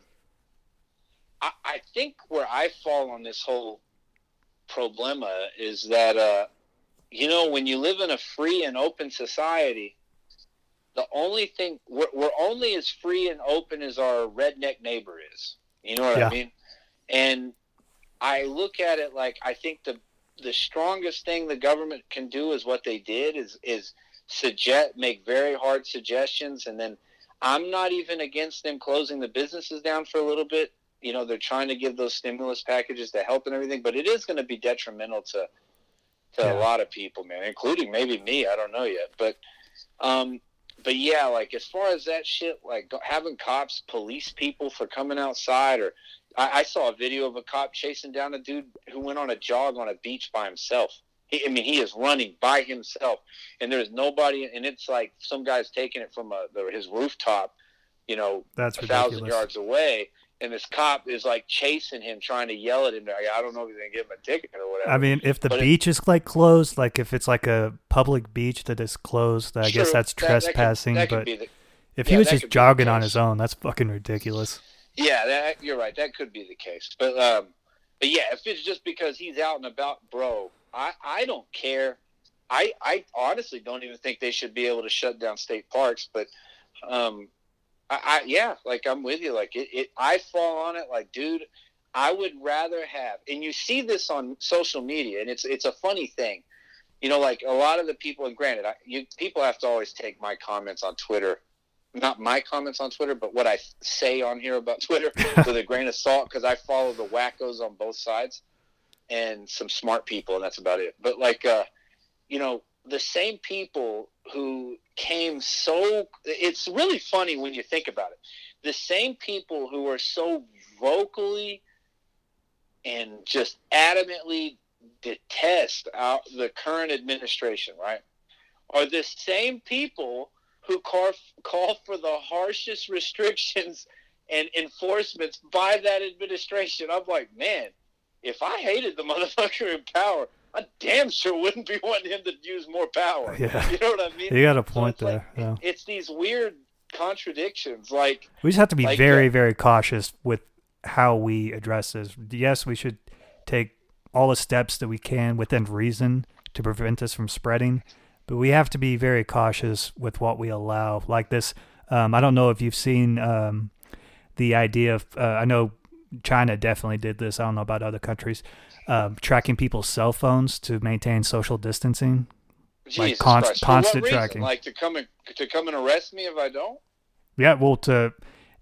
I, I think where I fall on this whole problema is that uh, you know when you live in a free and open society the only thing we're, we're only as free and open as our redneck neighbor is. You know what Yeah. I mean? And I look at it like I think the the strongest thing the government can do is what they did is is suggest make very hard suggestions and then I'm not even against them closing the businesses down for a little bit. You know, they're trying to give those stimulus packages to help and everything, but it is going to be detrimental to to Yeah. a lot of people, man, including maybe me. I don't know yet, but um, but yeah, like as far as that shit, like having cops police people for coming outside, or I, I saw a video of a cop chasing down a dude who went on a jog on a beach by himself. He, I mean, he is running by himself, and there's nobody, and it's like some guy's taking it from a, the, his rooftop, you know, that's a thousand yards away, and this cop is like chasing him, trying to yell at him. Like, I don't know if he's gonna give him a ticket or whatever. I mean, if the But beach is like closed, like if it's like a public beach that is closed, I guess True, that's that- that could- trespassing. that but the- if yeah, he was just could be the jogging on his own, that's fucking ridiculous. Yeah, that, you're right. That could be the case. But um, but yeah, if it's just because he's out and about, bro, I I don't care. I I honestly don't even think they should be able to shut down state parks. But um, I, I yeah, like I'm with you. Like it, it, I fall on it. Like, dude, I would rather have. And you see this on social media, and it's it's a funny thing. You know, like a lot of the people, and granted, I, you people have to always take my comments on Twitter not my comments on Twitter, but what I say on here about Twitter with a grain of salt because I follow the wackos on both sides and some smart people, and that's about it. But like, uh, you know, the same people who came so it's really funny when you think about it. The same people who are so vocally and just adamantly detest the current administration, right, are the same people who call, call for the harshest restrictions and enforcements by that administration. I'm like, man, if I hated the motherfucker in power, I damn sure wouldn't be wanting him to use more power. Yeah. You know what I mean? You got a So point like- there. yeah. It's these weird contradictions. Like, We just have to be Like, very, uh, very cautious with how we address this. Yes, we should take all the steps that we can within reason to prevent this from spreading, but we have to be very cautious with what we allow. Like this, um, I don't know if you've seen um, the idea of. Uh, I know China definitely did this. I don't know about other countries. Um, tracking people's cell phones to maintain social distancing. Like const- constant tracking. Like to come and to come and arrest me if I don't? Yeah, well, to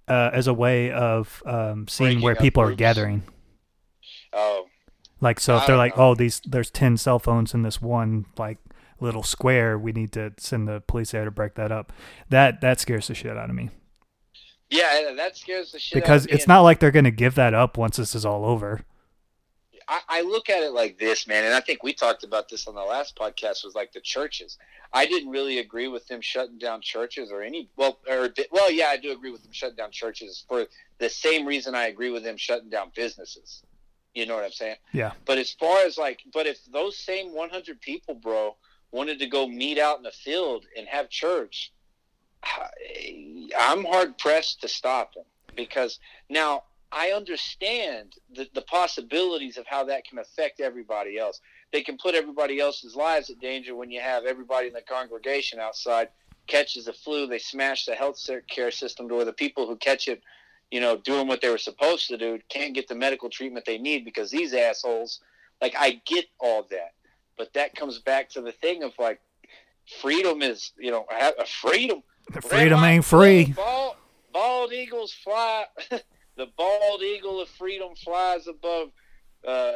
uh, as a way of um, seeing Breaking where people are gathering. Oh, Like so, if they're like, know. "Oh, these there's ten cell phones in this one like little square," we need to send the police there to break that up. That that scares the shit out of me yeah, that scares the shit because out of me. it's not like they're gonna give that up once this is all over. I, I look at it like this, man, and I think we talked about this on the last podcast. Was like the churches. I didn't really agree with them shutting down churches or any. Well, or well, yeah, I do agree with them shutting down churches for the same reason I agree with them shutting down businesses. You know what I'm saying? Yeah, But as far as like, but if those same 100 people, bro, wanted to go meet out in the field and have church, I'm hard pressed to stop them because now I understand the, the possibilities of how that can affect everybody else. They can put everybody else's lives at danger when you have everybody in the congregation outside catches the flu. They smash the health care system to where the people who catch it, you know, doing what they were supposed to do, can't get the medical treatment they need because these assholes. Like I get all that, but that comes back to the thing of like freedom is, you know, a freedom. the freedom ain't free. Bald, bald eagles fly. the bald eagle of freedom flies above uh,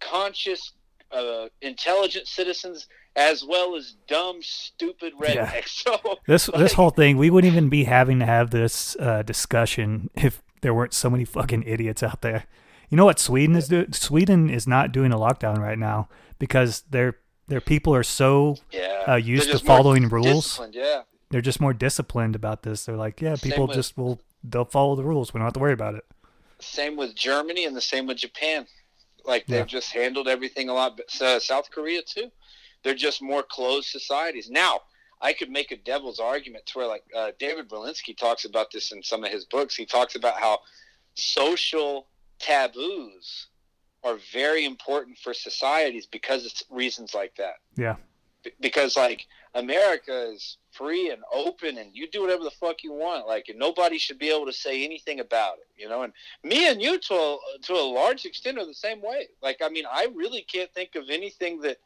conscious, uh, intelligent citizens as well as dumb, stupid Yeah. rednecks. So This like, this whole thing, we wouldn't even be having to have this uh, discussion if there weren't so many fucking idiots out there. You know what Sweden is doing? Sweden is not doing a lockdown right now because their their people are so yeah, uh, used to following rules. Yeah, they're just more disciplined about this. They're like, yeah, Same people with- just will they'll follow the rules. We don't have to worry about it. same with Germany and the same with Japan. Like they've Yeah. just handled everything a lot. Uh, South Korea too. They're just more closed societies. Now, I could make a devil's argument to where, like uh, David Berlinski talks about this in some of his books. He talks about how social taboos are very important for societies because it's reasons like that. Yeah, B- because like America is free and open and you do whatever the fuck you want like and nobody should be able to say anything about it you know? And me and you to a, to a large extent are the same way. Like I mean I really can't think of anything that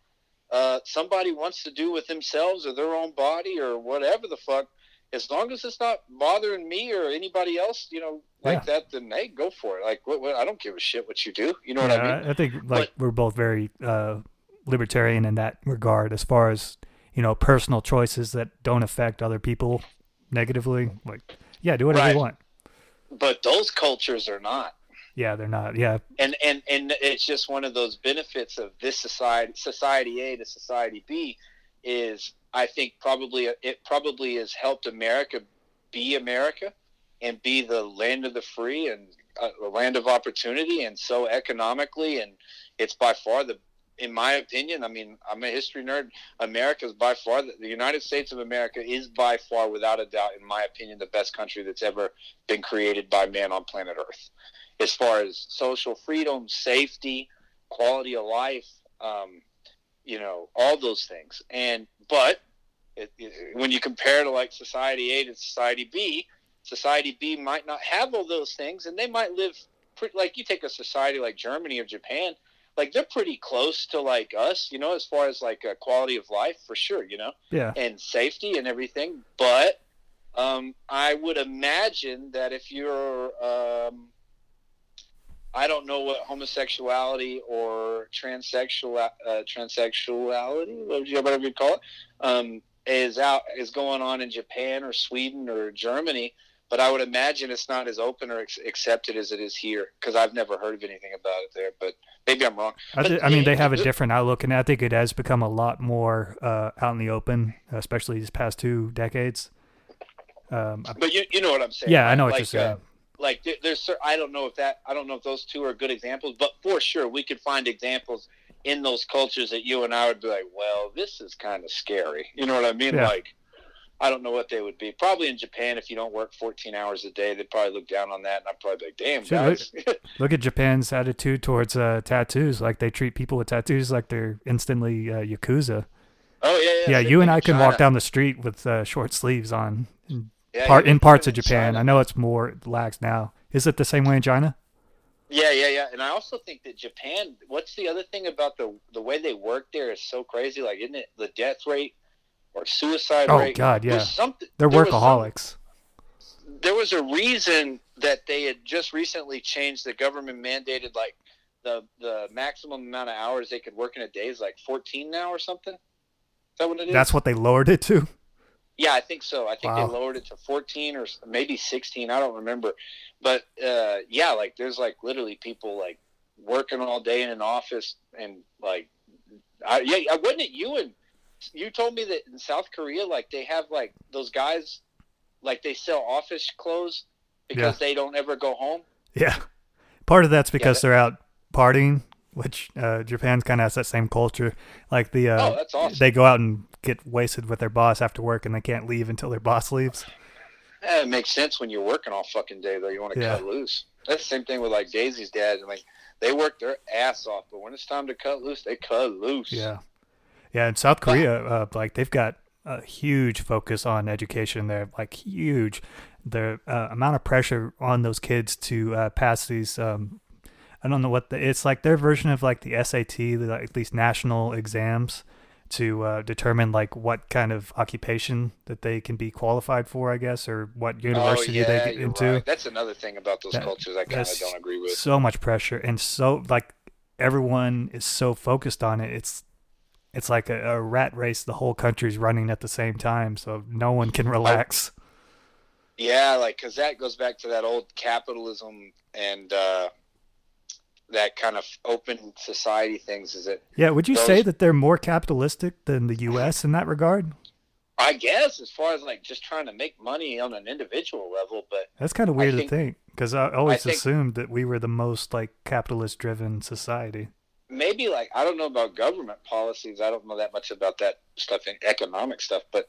uh, somebody wants to do with themselves or their own body or whatever the fuck. As long as it's not bothering me or anybody else you know like that then hey go for it. Like what, what, I don't give a shit what you do. You know what I mean? I think like we're both very uh, libertarian in that regard, as far as you know, personal choices that don't affect other people negatively. Like, yeah, do whatever Right. you want. but those cultures are not Yeah, they're not. Yeah, and and and it's just one of those benefits of this society society a to society b is i think probably it probably has helped america be america and be the land of the free and uh, the land of opportunity and so economically and it's by far the in my opinion i mean i'm a history nerd america is by far the, united states of america is by far without a doubt in my opinion the best country that's ever been created by man on planet earth as far as social freedom, safety, quality of life, um, you know, all those things. And but it, it, when you compare to like society A to society B, society B might not have all those things, and they might live pretty, like you take a society like Germany or Japan. Like they're pretty close to like us, you know, as far as like uh, quality of life for sure, you know yeah, and safety and everything. But um, I would imagine that if you're, um, I don't know what homosexuality or transsexual uh, transsexuality, whatever you call it, um, is out is going on in Japan or Sweden or Germany. But I would imagine it's not as open or ex- accepted as it is here because I've never heard of anything about it there. But maybe I'm wrong. I, I mean, they have a different outlook, and I think it has become a lot more uh, out in the open, especially these past two decades. Um, But you you know what I'm saying? yeah, I know what like, you're saying. Uh, like there's I don't know if that I don't know if those two are good examples, but for sure we could find examples in those cultures that you and I would be like, well, this is kind of scary. You know what I mean? Yeah. Like. I don't know what they would be. Probably in Japan, if you don't work 14 hours a day, they'd probably look down on that, and I'd probably be like, "Damn, guys." Look at Japan's attitude towards uh, tattoos. Like they treat people with tattoos like they're instantly uh, yakuza. oh yeah, yeah. Yeah, you and I can walk down the street with uh, short sleeves on. In, Yeah, part, in parts of Japan, China. I know it's more lax now. Is it the same way in China? Yeah, yeah, yeah. And I also think that Japan. What's the other thing about the the way they work there is so crazy. Like, isn't it the death rate or suicide Oh, rate? God, yeah. something. They're there was some- workaholics. there was a reason that they had just recently changed. The government mandated like the the maximum amount of hours they could work in a day is like 14 now or something. Is that what it is? That's what they lowered it to. Yeah, I think so. I think Wow. they lowered it to 14 or maybe 16. I don't remember. But uh, yeah, like there's like literally people like working all day in an office and like, I, yeah, I- wasn't it you and you told me that in South Korea, like they have like those guys, like they sell office clothes because they don't ever go home. Yeah. Part of that's because that- they're out partying, which uh, Japan kind of has that same culture. Like the uh, Oh, that's awesome. they go out and get wasted with their boss after work, and they can't leave until their boss leaves. Yeah, it makes sense when you're working all fucking day though. You want to Yeah. cut loose. That's the same thing with like Daisy's dad. Like they work their ass off, but when it's time to cut loose, they cut loose. Yeah, yeah. In South Korea, uh, like they've got a huge focus on education. There, like huge. The uh, amount of pressure on those kids to uh, pass these. Um, I don't know what the, it's like. Their version of like the SAT, the, like these national exams, to uh, determine like what kind of occupation that they can be qualified for, I guess, or what university oh, yeah, they get into. right. That's another thing about those That- cultures I kind of don't agree with. So much pressure and so like everyone is so focused on it. It's it's like a, a rat race. The whole country's running at the same time, so no one can relax. Yeah, like because that goes back to that old capitalism and uh, that kind of open society things. Is it? Yeah, would you those- say that they're more capitalistic than the U.S. in that regard? I guess as far as like just trying to make money on an individual level, but That's kind of weird think- to think because I always think- assumed that we were the most like capitalist-driven society. Maybe like I don't know about government policies. I don't know that much about that stuff in economic stuff, but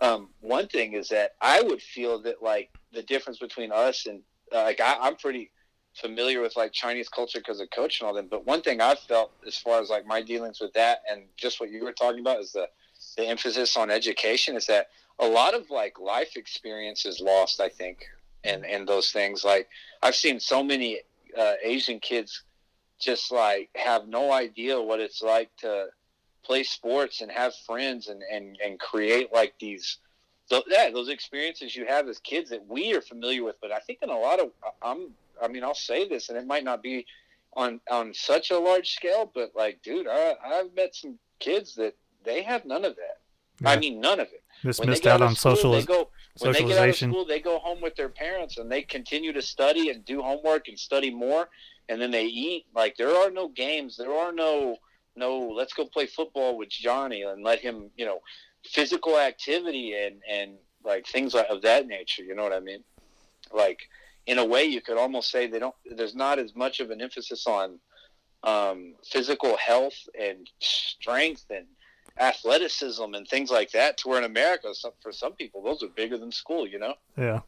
um, one thing is that I would feel that like the difference between us and uh, like I, I'm pretty familiar with like Chinese culture because of coach and all that. But one thing I've felt as far as like my dealings with that and just what you were talking about is the the emphasis on education is that a lot of like life experience is lost. I think and and those things like I've seen so many uh, Asian kids just like have no idea what it's like to play sports and have friends and and and create like these th- yeah those experiences you have as kids that we are familiar with. But i think in a lot of i'm i mean i'll say this and it might not be on on such a large scale but like dude i i've met some kids that they have none of that. I mean none of it. Just when missed get out on school, social go when they get out of school, they go home with their parents and they continue to study and do homework and study more, and then they eat. Like there are no games, there are no no. Let's go play football with Johnny and let him, you know, physical activity and and like things of that nature. You know what I mean? Like in a way, you could almost say they don't. There's not as much of an emphasis on um, physical health and strength and athleticism and things like that to where in America, for some people, those are bigger than school, you know? Yeah.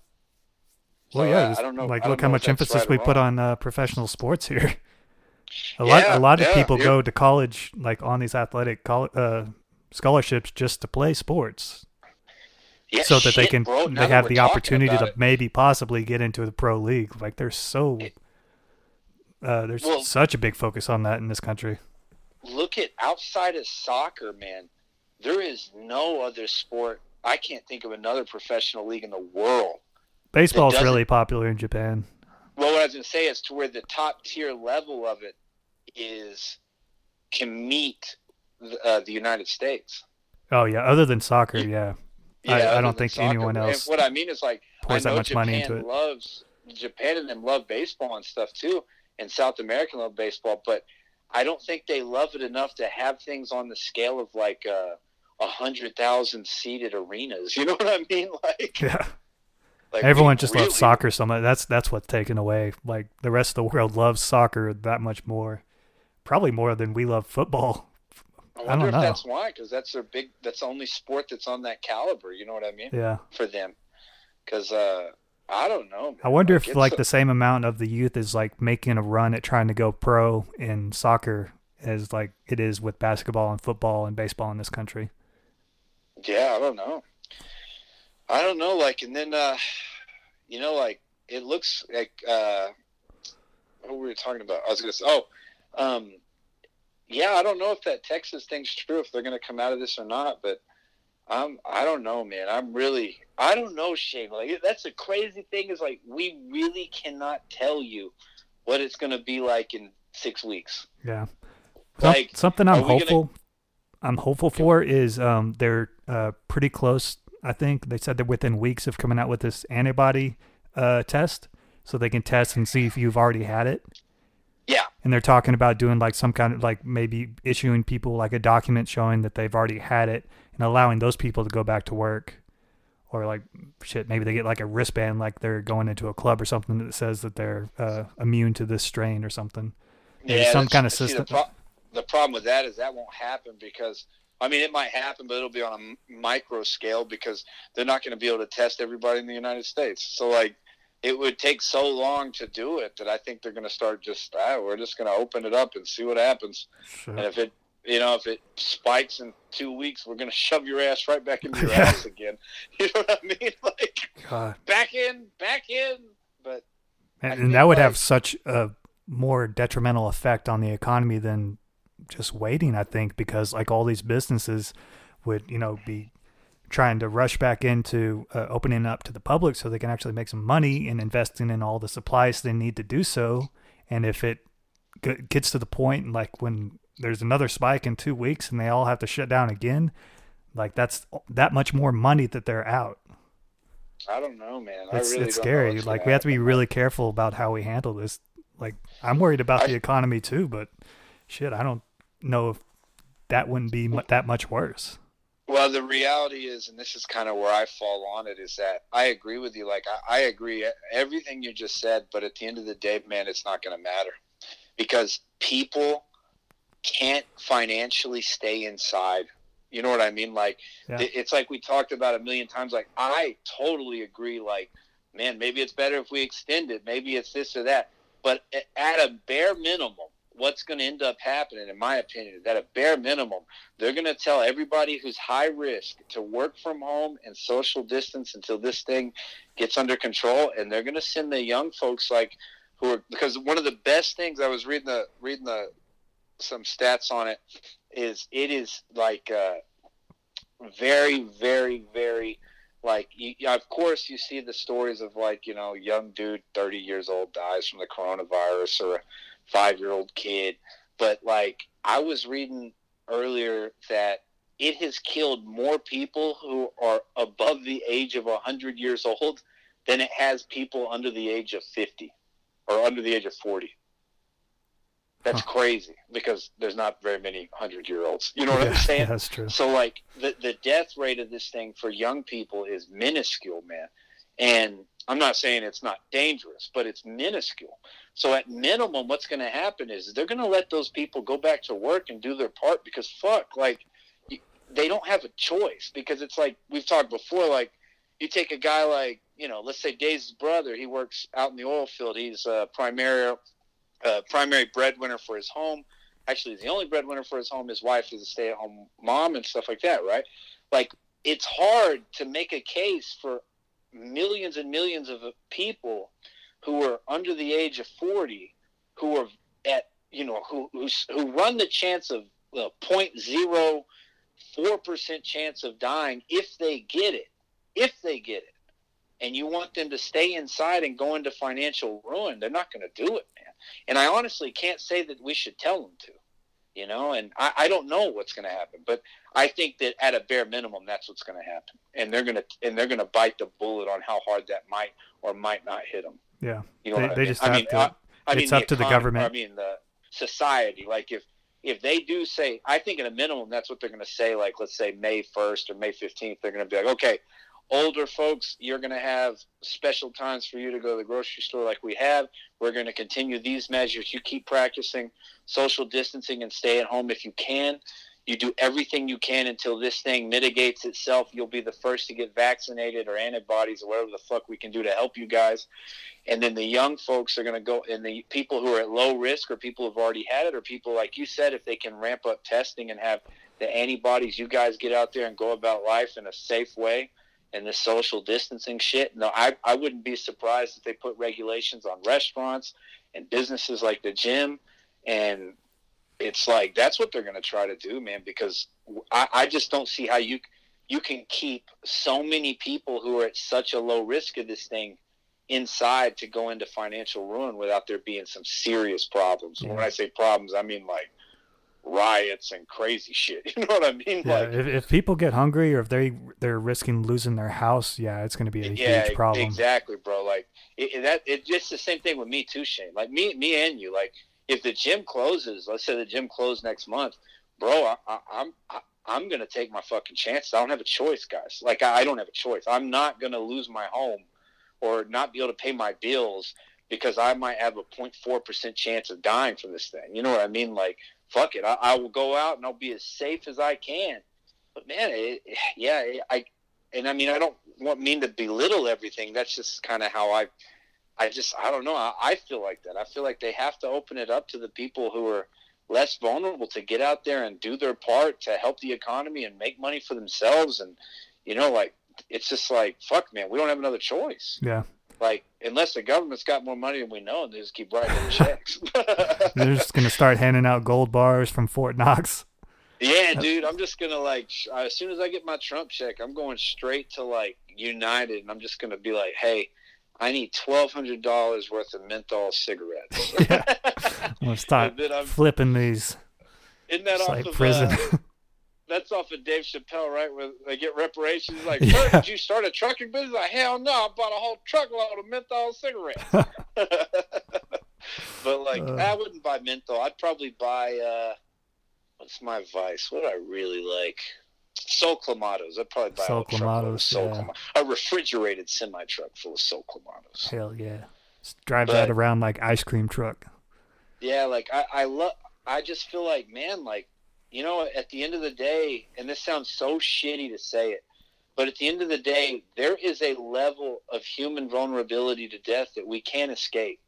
So Well, yeah. I- I don't know- Like, don't look how much emphasis right we put on uh, professional sports here. A lot, Yeah, a lot of yeah, people you're- go to college like on these athletic col- uh, scholarships just to play sports, Yeah, so that they can bro, they have the opportunity to it. maybe possibly get into the pro league. Like there's so uh, there's Well- such a big focus on that in this country. Look at outside of soccer, man. There is no other sport. I can't think of another professional league in the world. Baseball's doesn't- really popular in Japan. Well, what I was going to say is to where the top tier level of it is can meet uh, the United States. Oh yeah, other than soccer, yeah. I- I don't think soccer. anyone And else what I mean is like pours I that much Japan money into it. Loves Japan and them love baseball and stuff too, and South America love baseball, but I don't think they love it enough to have things on the scale of like uh, a hundred thousand seated arenas. You know what I mean? Like Yeah. Like Everyone just really, loves soccer so much. That's that's what's taken away. Like the rest of the world loves soccer that much more, probably more than we love football. I I wonder don't if know. that's why, because that's their big. That's the only sport that's on that caliber. You know what I mean? Yeah, For them, because uh, I don't know. Man. I wonder if like a- the same amount of the youth is like making a run at trying to go pro in soccer as like it is with basketball and football and baseball in this country. Yeah, I don't know. I don't know. Like, and then, uh, you know, like it looks like uh, what were we talking about? I was gonna say, oh, um, yeah, I don't know if that Texas thing's true, if they're gonna come out of this or not, but. I'm, I don't know, man. I'm really, I don't know, Shane. Like, that's the crazy thing is like, we really cannot tell you what it's going to be like in six weeks. Yeah. Like, something I'm we gonna- hopeful I'm hopeful for is um they're uh pretty close. I think they said they're within weeks of coming out with this antibody uh test so they can test and see if you've already had it. Yeah. And they're talking about doing like some kind of like maybe issuing people like a document showing that they've already had it and allowing those people to go back to work. Or like shit, maybe they get like a wristband like they're going into a club or something that says that they're uh, immune to this strain or something. Maybe some kind of see, system. The, pro- the problem with that is that won't happen because I mean it might happen, but it'll be on a micro scale because they're not going to be able to test everybody in the United States. So like it would take so long to do it that I think they're going to start just ah, we're just going to open it up and see what happens. Sure. And if it you know if it spikes in two weeks, we're going to shove your ass right back into your ass again. You know what I mean? Like God. back in, back in. But And, and that would have such a more detrimental effect on the economy than just waiting, I think, because like all these businesses would, you know, be trying to rush back into uh, opening up to the public so they can actually make some money and investing in all the supplies they need to do so. And if it gets to the point like when there's another spike in two weeks and they all have to shut down again, like that's that much more money that they're out. I don't know, man. It's I really it's scary. Like we have to be really careful about how we handle this. Like I'm worried about I- the economy too, but shit, I don't know if that wouldn't be that much worse. Well, the reality is, and this is kind of where I fall on it, is that I agree with you. Like, I, I agree everything you just said, but at the end of the day, man, it's not going to matter because people can't financially stay inside. You know what I mean? Like, Yeah. it's like we talked about a million times. Like, I totally agree. Like, man, maybe it's better if we extend it. Maybe it's this or that. But at a bare minimum, what's going to end up happening, in my opinion, is that at a bare minimum, they're going to tell everybody who's high risk to work from home and social distance until this thing gets under control. And they're going to send the young folks like who are because one of the best things I was reading the reading the some stats on it is it is like uh, very very very like you, of course you see the stories of like you know young dude 30 years old dies from the coronavirus or five year old kid. But like i was reading earlier that it has killed more people who are above the age of 100 years old than it has people under the age of 50 or under the age of 40 that's crazy because there's not very many 100 year olds you know what i'm saying? that's true. so like the the death rate of this thing for young people is minuscule, man. And I'm not saying it's not dangerous, but it's minuscule. So at minimum, what's going to happen is they're going to let those people go back to work and do their part because fuck, like they don't have a choice because it's like we've talked before. Like you take a guy like you know, let's say Dave's brother. He works out in the oil field. He's a primary uh, primary breadwinner for his home actually he's the only breadwinner for his home. His wife is a stay at home mom and stuff like that, right? Like it's hard to make a case for millions and millions of people who are under the age of 40 who are at you know who who, who run the chance of uh, 0.04% chance of dying if they get it if they get it. And you want them to stay inside and go into financial ruin. They're not going to do it man. And i honestly can't say that we should tell them to you know and i, I don't know what's going to happen but i think that at a bare minimum that's what's going to happen and they're going to and they're going to bite the bullet on how hard that might or might not hit them Yeah. you know They- what I they mean? just I have mean, to- I, I it's mean up to the government. I mean the society. Like if if they do say, I think at a minimum that's what they're going to say. Like let's say May first or May fifteenth, they're going to be like, okay, older folks, you're going to have special times for you to go to the grocery store like we have. We're going to continue these measures. You keep practicing social distancing and stay at home if you can. You do everything you can until this thing mitigates itself. You'll be the first to get vaccinated or antibodies or whatever the fuck we can do to help you guys. And then the young folks are going to go, and the people who are at low risk or people who've already had it or people, like you said, if they can ramp up testing and have the antibodies, you guys get out there and go about life in a safe way and the social distancing shit. No, I, I wouldn't be surprised if they put regulations on restaurants and businesses like the gym. And it's like, that's what they're going to try to do, man, because I, I just don't see how you, you can keep so many people who are at such a low risk of this thing inside to go into financial ruin without there being some serious problems. Yeah. When I say problems, I mean like riots and crazy shit. You know what I mean? Yeah, like if, if people get hungry or if they they're risking losing their house, yeah, it's going to be a yeah, huge problem. exactly, bro. Like it, it- that. It's the same thing with me too, Shane. Like me, me and you. Like if the gym closes, let's say the gym closed next month, bro. I, I, I'm I, I'm gonna take my fucking chances. I don't have a choice, guys. Like I, I don't have a choice. I'm not gonna lose my home or not be able to pay my bills because I might have a 0.4 percent chance of dying from this thing. You know what I mean? Like fuck it. I, I will go out and I'll be as safe as I can. But man, it, yeah, I and I mean I don't want mean to belittle everything. That's just kind of how I, I just I don't know. I, I feel like that. I feel like they have to open it up to the people who are less vulnerable to get out there and do their part to help the economy and make money for themselves. And you know, like it's just like fuck, man. We don't have another choice. Yeah, Like unless the government's got more money than we know, and they just keep writing checks. they're just going to start handing out gold bars from Fort Knox. Yeah, dude, I'm just gonna like uh, as soon as I get my Trump check, I'm going straight to like United, and I'm just gonna be like, hey, I need twelve hundred dollars worth of menthol cigarettes. Yeah. I'm to start flipping these. Isn't that It's off like of prison. Uh, that's off of Dave Chappelle, right? Where they get reparations. Like, Yeah. Did you start a trucking business? Like, hell no, I bought a whole truckload of menthol cigarettes. but like, Uh. I wouldn't buy menthol. I'd probably buy. uh What's my vice? What do I really like? Sol Clamatos. I'd probably buy Sol a truckload of Clamatos, Sol yeah. Clamatos. A refrigerated semi truck full of Sol Clamatos. Hell yeah. Just drive But- that around like ice cream truck. Yeah, like I, I love. I just feel like, man, like you know, at the end of the day, and this sounds so shitty to say it, but at the end of the day, there is a level of human vulnerability to death that we can't escape.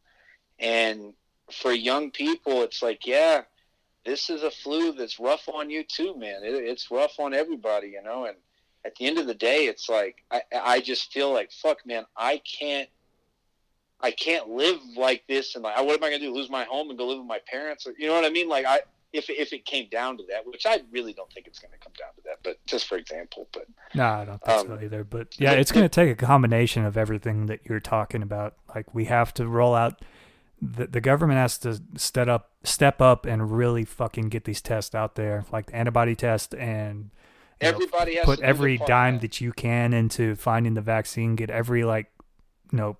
And for young people, it's like, yeah, this is a flu that's rough on you too, man. It, it's rough on everybody, you know. And at the end of the day, it's like I, I just feel like, fuck, man, I can't I can't live like this and like what am I gonna do? Lose my home and go live with my parents? Or you know what I mean? Like I if if it came down to that, which I really don't think it's gonna come down to that, but just for example, but No, I don't think so Um, either. But yeah, it's going to take a combination of everything that you're talking about. Like we have to roll out. The, the government has to step up, step up, and really fucking get these tests out there, like the antibody test, and know, everybody has put to every dime man. that you can into finding the vaccine. Get every like, you know,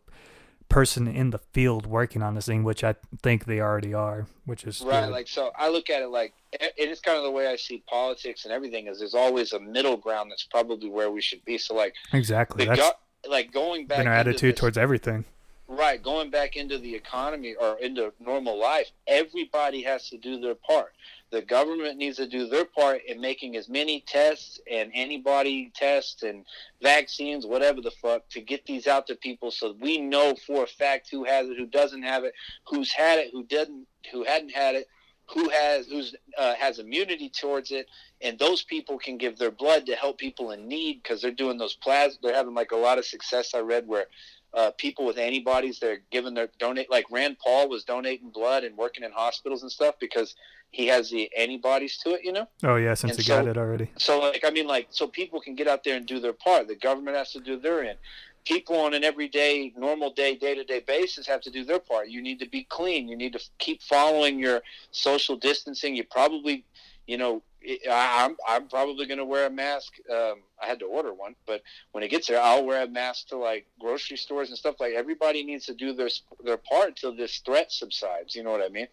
person in the field working on this thing, which I think they already are, which is Right, good. like so I look at it like it is kind of the way I see politics and everything is there's always a middle ground that's probably where we should be. So like exactly. That's go- like going back been our attitude this- towards everything. Right, going back into the economy or into normal life, everybody has to do their part. The government needs to do their part in making as many tests and antibody tests and vaccines, whatever the fuck, to get these out to people so we know for a fact who has it, who doesn't have it, who's had it, who didn't, who hadn't had it, who has who's uh, has immunity towards it, and those people can give their blood to help people in need because they're doing those plasma. They're having like a lot of success. I read where uh, people with antibodies they're giving their donate like Rand Paul was donating blood and working in hospitals and stuff because he has the antibodies to it, you know. Oh yeah, since And he so- got it already. So like I mean like so people can get out there and do their part. The government has to do their end. People on an everyday, normal day, day to day basis have to do their part. You need to be clean. You need to keep following your social distancing. You probably, you know, I, I'm I'm probably going to wear a mask. Um, I had to order one, but when it gets there, I'll wear a mask to like grocery stores and stuff. Like everybody needs to do their their part until this threat subsides. You know what I mean?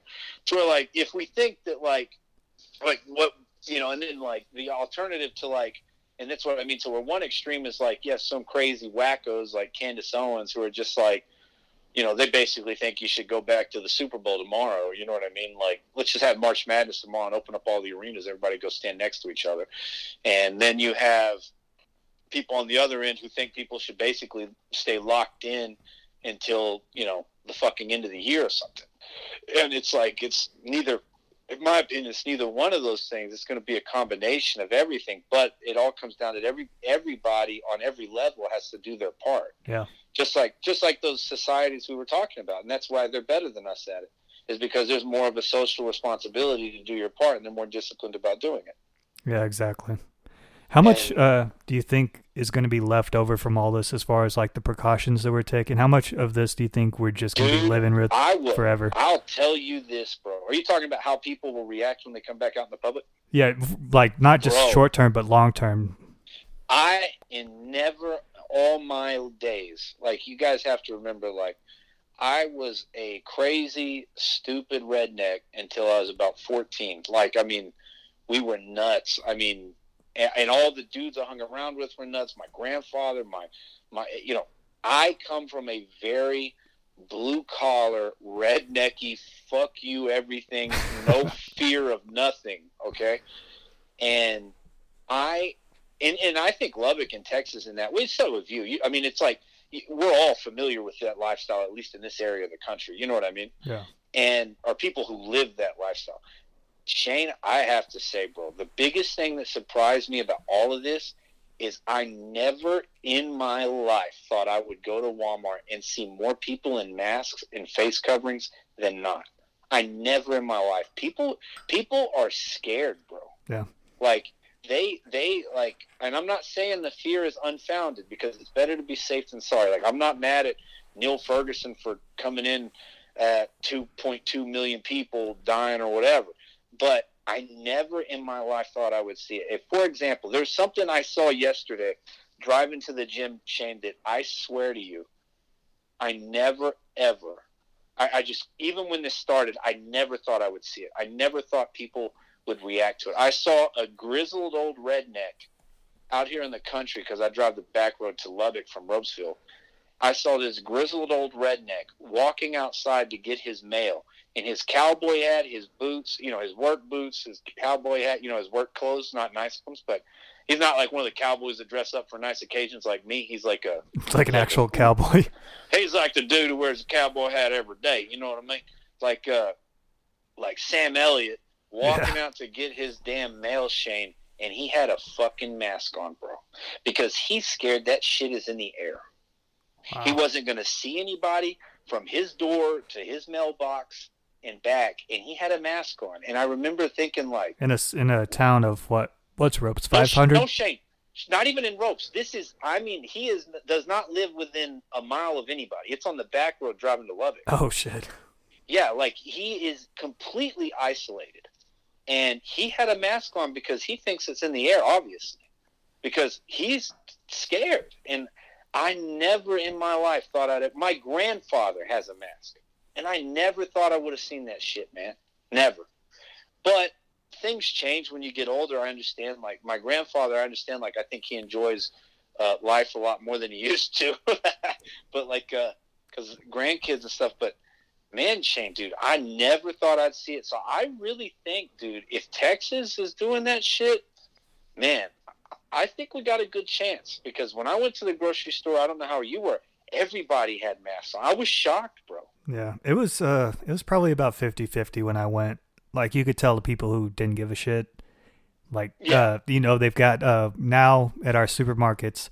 So like, if we think that like, like what you know, and then like the alternative to like and that's what I mean. So where one extreme is like, yes, some crazy wackos like Candace Owens who are just like, you know, they basically think you should go back to the Super Bowl tomorrow. You know what I mean? Like, let's just have March Madness tomorrow and open up all the arenas. Everybody go stand next to each other, and then you have people on the other end who think people should basically stay locked in until you know the fucking end of the year or something. And it's like it's neither in my opinion, it's neither one of those things. It's going to be a combination of everything, but it all comes down to every everybody on every level has to do their part. Yeah. Just like just like those societies we were talking about, and that's why they're better than us at it. Is because there's more of a social responsibility to do your part, and they're more disciplined about doing it. Yeah, exactly. How much And- uh, do you think is going to be left over from all this as far as like the precautions that we're taking? How much of this do you think we're just going to be living with I will forever? I'll tell you this, bro. Are you talking about how people will react when they come back out in the public? Yeah, like not just short term, but long term. I in never all my days, like you guys have to remember, like I was a crazy, stupid redneck until I was about fourteen. Like I mean, we were nuts. I mean, and, and all the dudes I hung around with were nuts. My grandfather, my my, you know, I come from a very blue collar, rednecky, fuck you, everything, no fear of nothing. Okay, and I and, and I think Lubbock and Texas in that way, so have you. you. I mean, it's like we're all familiar with that lifestyle, at least in this area of the country. You know what I mean? Yeah. And are people who live that lifestyle. Shane, I have to say, bro, the biggest thing that surprised me about all of this is I never in my life thought I would go to Walmart and see more people in masks and face coverings than not. I never in my life. People people are scared, bro. Yeah. Like they they like and I'm not saying the fear is unfounded because it's better to be safe than sorry. Like I'm not mad at Neil Ferguson for coming in at 2.2 million people dying or whatever. But I never in my life thought I would see it. If, for example, there's something I saw yesterday driving to the gym, Shane, that I swear to you, I never ever, I, I just, even when this started, I never thought I would see it. I never thought people would react to it. I saw a grizzled old redneck out here in the country because I drive the back road to Lubbock from Ropesville. I saw this grizzled old redneck walking outside to get his mail in his cowboy hat, his boots, you know, his work boots, his cowboy hat, you know, his work clothes, not nice ones, but he's not like one of the cowboys that dress up for nice occasions like me. He's like a It's like an actual cowboy. he's like the dude who wears a cowboy hat every day. You know what I mean? Like uh, like Sam Elliott walking out to get his damn mail, Shane, and he had a fucking mask on, bro, because he's scared that shit is in the air. He wasn't going to see anybody from his door to his mailbox and back, and he had a mask on. And I remember thinking, like, in a in a town of what? What's Ropes? no Five hundred. No Shane. Not even in Ropes. This is, I mean, he is does not live within a mile of anybody. It's on the back road driving to Lubbock. Oh shit. Yeah, like he is completely isolated. And he had a mask on because he thinks it's in the air, obviously. Because he's scared. And I never in my life thought I'd my grandfather has a mask. And I never thought I would have seen that shit, man. Never. But things change when you get older. I understand. Like my grandfather, I understand. Like I think he enjoys uh, life a lot more than he used to. but like, because grandkids and stuff. But man, Shane, dude, I never thought I'd see it. So I really think, dude, if Texas is doing that shit, man, I think we got a good chance. Because when I went to the grocery store, I don't know how you were. Everybody had masks on. I was shocked, bro. Yeah, it was uh it was probably about 50-50 when I went. Like you could tell the people who didn't give a shit. Like Yeah. uh you know, they've got uh now at our supermarkets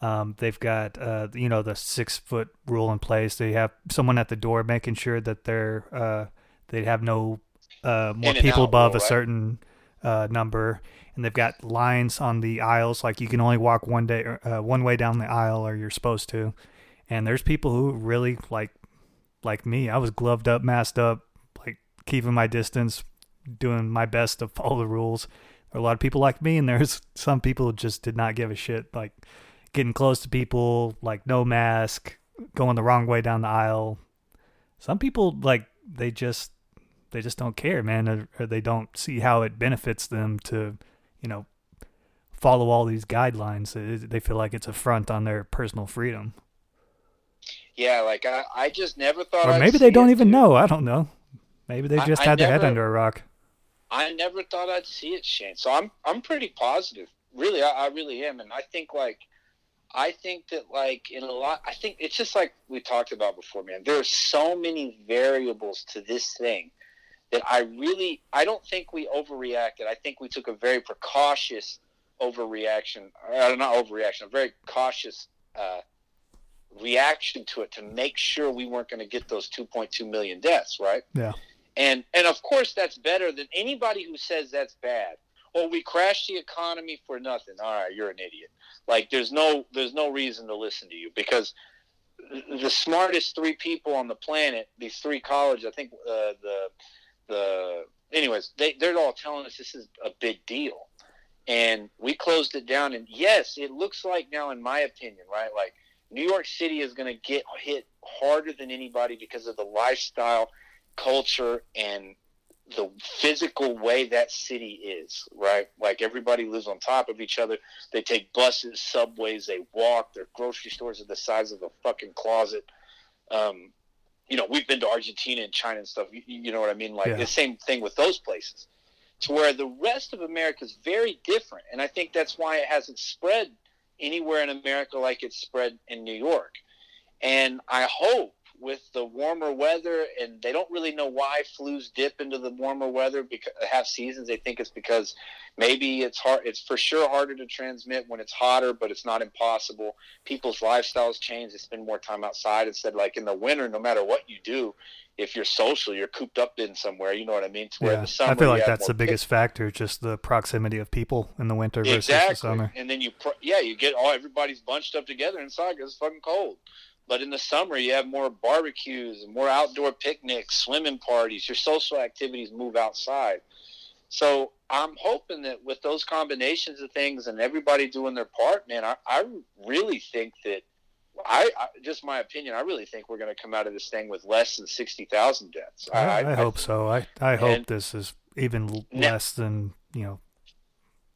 um they've got uh you know the 6 foot rule in place. They have someone at the door making sure that they're uh they have no uh more people above rule, a right? certain uh number and they've got lines on the aisles like you can only walk one day uh, one way down the aisle or you're supposed to. And there's people who really like like me, I was gloved up, masked up, like keeping my distance, doing my best to follow the rules. There are a lot of people like me, and there's some people who just did not give a shit, like getting close to people, like no mask, going the wrong way down the aisle. Some people like they just they just don't care, man, or, or they don't see how it benefits them to, you know, follow all these guidelines. It- They feel like it's a front on their personal freedom, Yeah, like I, I just never thought. or I'd maybe they don't even dude. know. I don't know. Maybe they just I had their head under a rock. I never thought I'd see it, Shane. So I'm I'm pretty positive. Really, I, I really am, and I think like I think that like in a lot, I think it's just like we talked about before, man. There are so many variables to this thing that I really I don't think we overreacted. I think we took a very precautious overreaction. Uh, not overreaction, a very cautious uh, reaction to it to make sure we weren't going to get those 2.2 million deaths, right? Yeah. And and of course that's better than anybody who says that's bad. Oh, we crashed the economy for nothing. All right, you're an idiot. Like there's no there's no reason to listen to you because the smartest three people on the planet, these three colleges, I think uh, the the anyways, they they're all telling us this is a big deal. And we closed it down and yes, it looks like now in my opinion, right? Like New York City is going to get hit harder than anybody because of the lifestyle, culture, and the physical way that city is, right? Like everybody lives on top of each other. They take buses, subways, they walk. Their grocery stores are the size of a fucking closet. Um, you know, we've been to Argentina and China and stuff. You, you know what I mean? Like Yeah. the same thing with those places. To where the rest of America is very different, and I think that's why it hasn't spread anywhere in America like it's spread in New York. And I hope with the warmer weather, and they don't really know why flus dip into the warmer weather because have seasons. They think it's because maybe it's hard. It's for sure harder to transmit when it's hotter, but it's not impossible. People's lifestyles change. They spend more time outside instead. Like in the winter, no matter what you do, if you're social, you're cooped up in somewhere. You know what I mean? To where Yeah, the summer, I feel like that's the biggest factor, just the proximity of people in the winter versus exactly. the summer. And then you, pro- yeah, you get all everybody's bunched up together inside because it's fucking cold. But in the summer, you have more barbecues more outdoor picnics, swimming parties. Your social activities move outside. So I'm hoping that with those combinations of things and everybody doing their part, man, I, I really think that I, I just my opinion. I really think we're going to come out of this thing with less than sixty thousand deaths. I, I hope so. I, I hope this is even Now- less than you know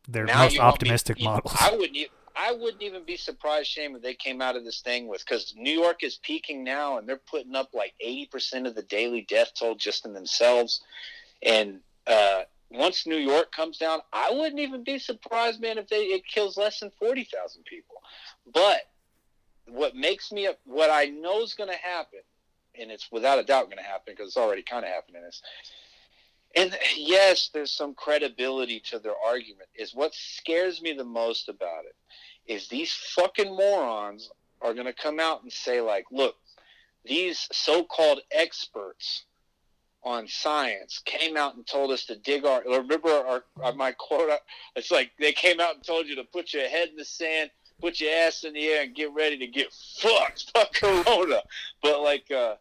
their most want me- optimistic models. I wouldn't. I wouldn't even be surprised, Shane, if they came out of this thing with because New York is peaking now, and they're putting up like eighty percent of the daily death toll just in themselves. And uh, once New York comes down, I wouldn't even be surprised, man, if they it kills less than forty thousand people. But what makes me what I know is going to happen, and it's without a doubt going to happen because it's already kind of happening. Is and yes, there's some credibility to their argument. Is what scares me the most about it is these fucking morons are going to come out and say like, look, these so-called experts on science came out and told us to dig our. Remember our, our my quote? It's like they came out and told you to put your head in the sand, put your ass in the air, and get ready to get fucked by Corona. But like, uh,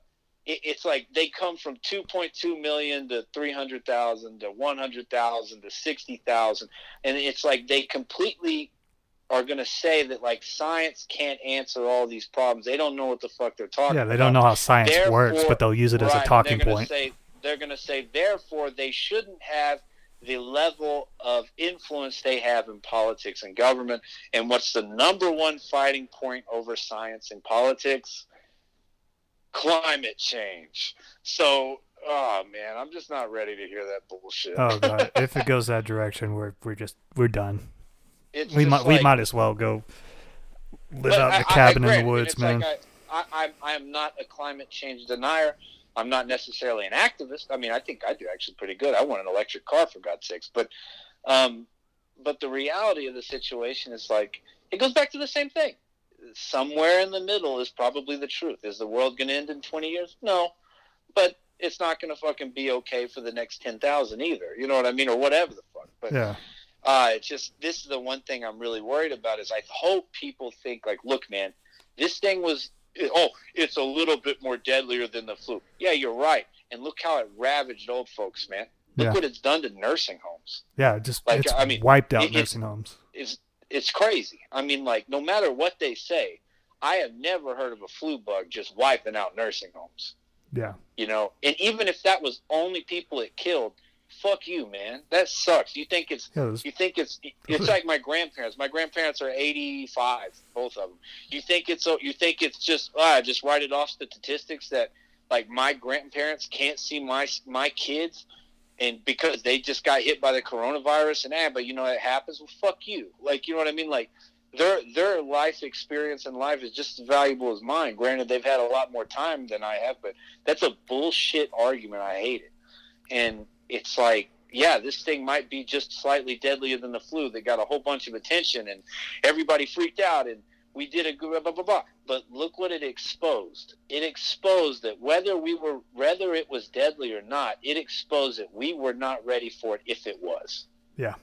it, it's like they come from 2.2 million to 300,000 to 100,000 to 60,000, and it's like they completely are going to say that like science can't answer all these problems. They don't know what the fuck they're talking. yeah, they don't know how science works, but they'll use it as a talking they're point. Say, they're going to say, therefore, they shouldn't have the level of influence they have in politics and government. And what's the number one fighting point over science and politics? Climate change. So, oh man, I'm just not ready to hear that bullshit. oh god, if it goes that direction, we're we're just we're done. It's We might we might as well go live out in I- the I- I cabin in the woods, man. Like I, I, I'm, I'm not a climate change denier. I'm not necessarily an activist. I mean, I think I do actually pretty good. I want an electric car for God's sakes. But, um, but the reality of the situation is like it goes back to the same thing. Somewhere in the middle is probably the truth. Is the world going to end in 20 years? No, but it's not going to fucking be okay for the next 10,000 either. You know what I mean, or whatever the fuck. But yeah, uh, it's just this is the one thing I'm really worried about is I hope people think like, look, man, this thing was oh, it's a little bit more deadlier than the flu. Yeah, you're right. And look how it ravaged old folks, man. Look Yeah. what it's done to nursing homes. yeah, just Like, it's I mean, wiped out it- nursing homes. It's it's crazy. I mean, like no matter what they say, I have never heard of a flu bug just wiping out nursing homes. Yeah, You know, and even if that was only people it killed, fuck you, man. That sucks. You think it's Yeah, those- you think it's it's like my grandparents. My grandparents are 85, both of them. You think it's so you think it's just ah, just write it off the statistics that like my grandparents can't see my my kids and because they just got hit by the coronavirus and ah, but you know it happens. Well, fuck you. Like you know what I mean? Like their their life experience in life is just as valuable as mine. Granted, they've had a lot more time than I have, but that's a bullshit argument. I hate it. And it's like, yeah, this thing might be just slightly deadlier than the flu that got a whole bunch of attention and everybody freaked out and we did a good blah blah blah. But look what it exposed. It exposed that whether we were whether it was deadly or not, it exposed that we were not ready for it if it was. Yeah.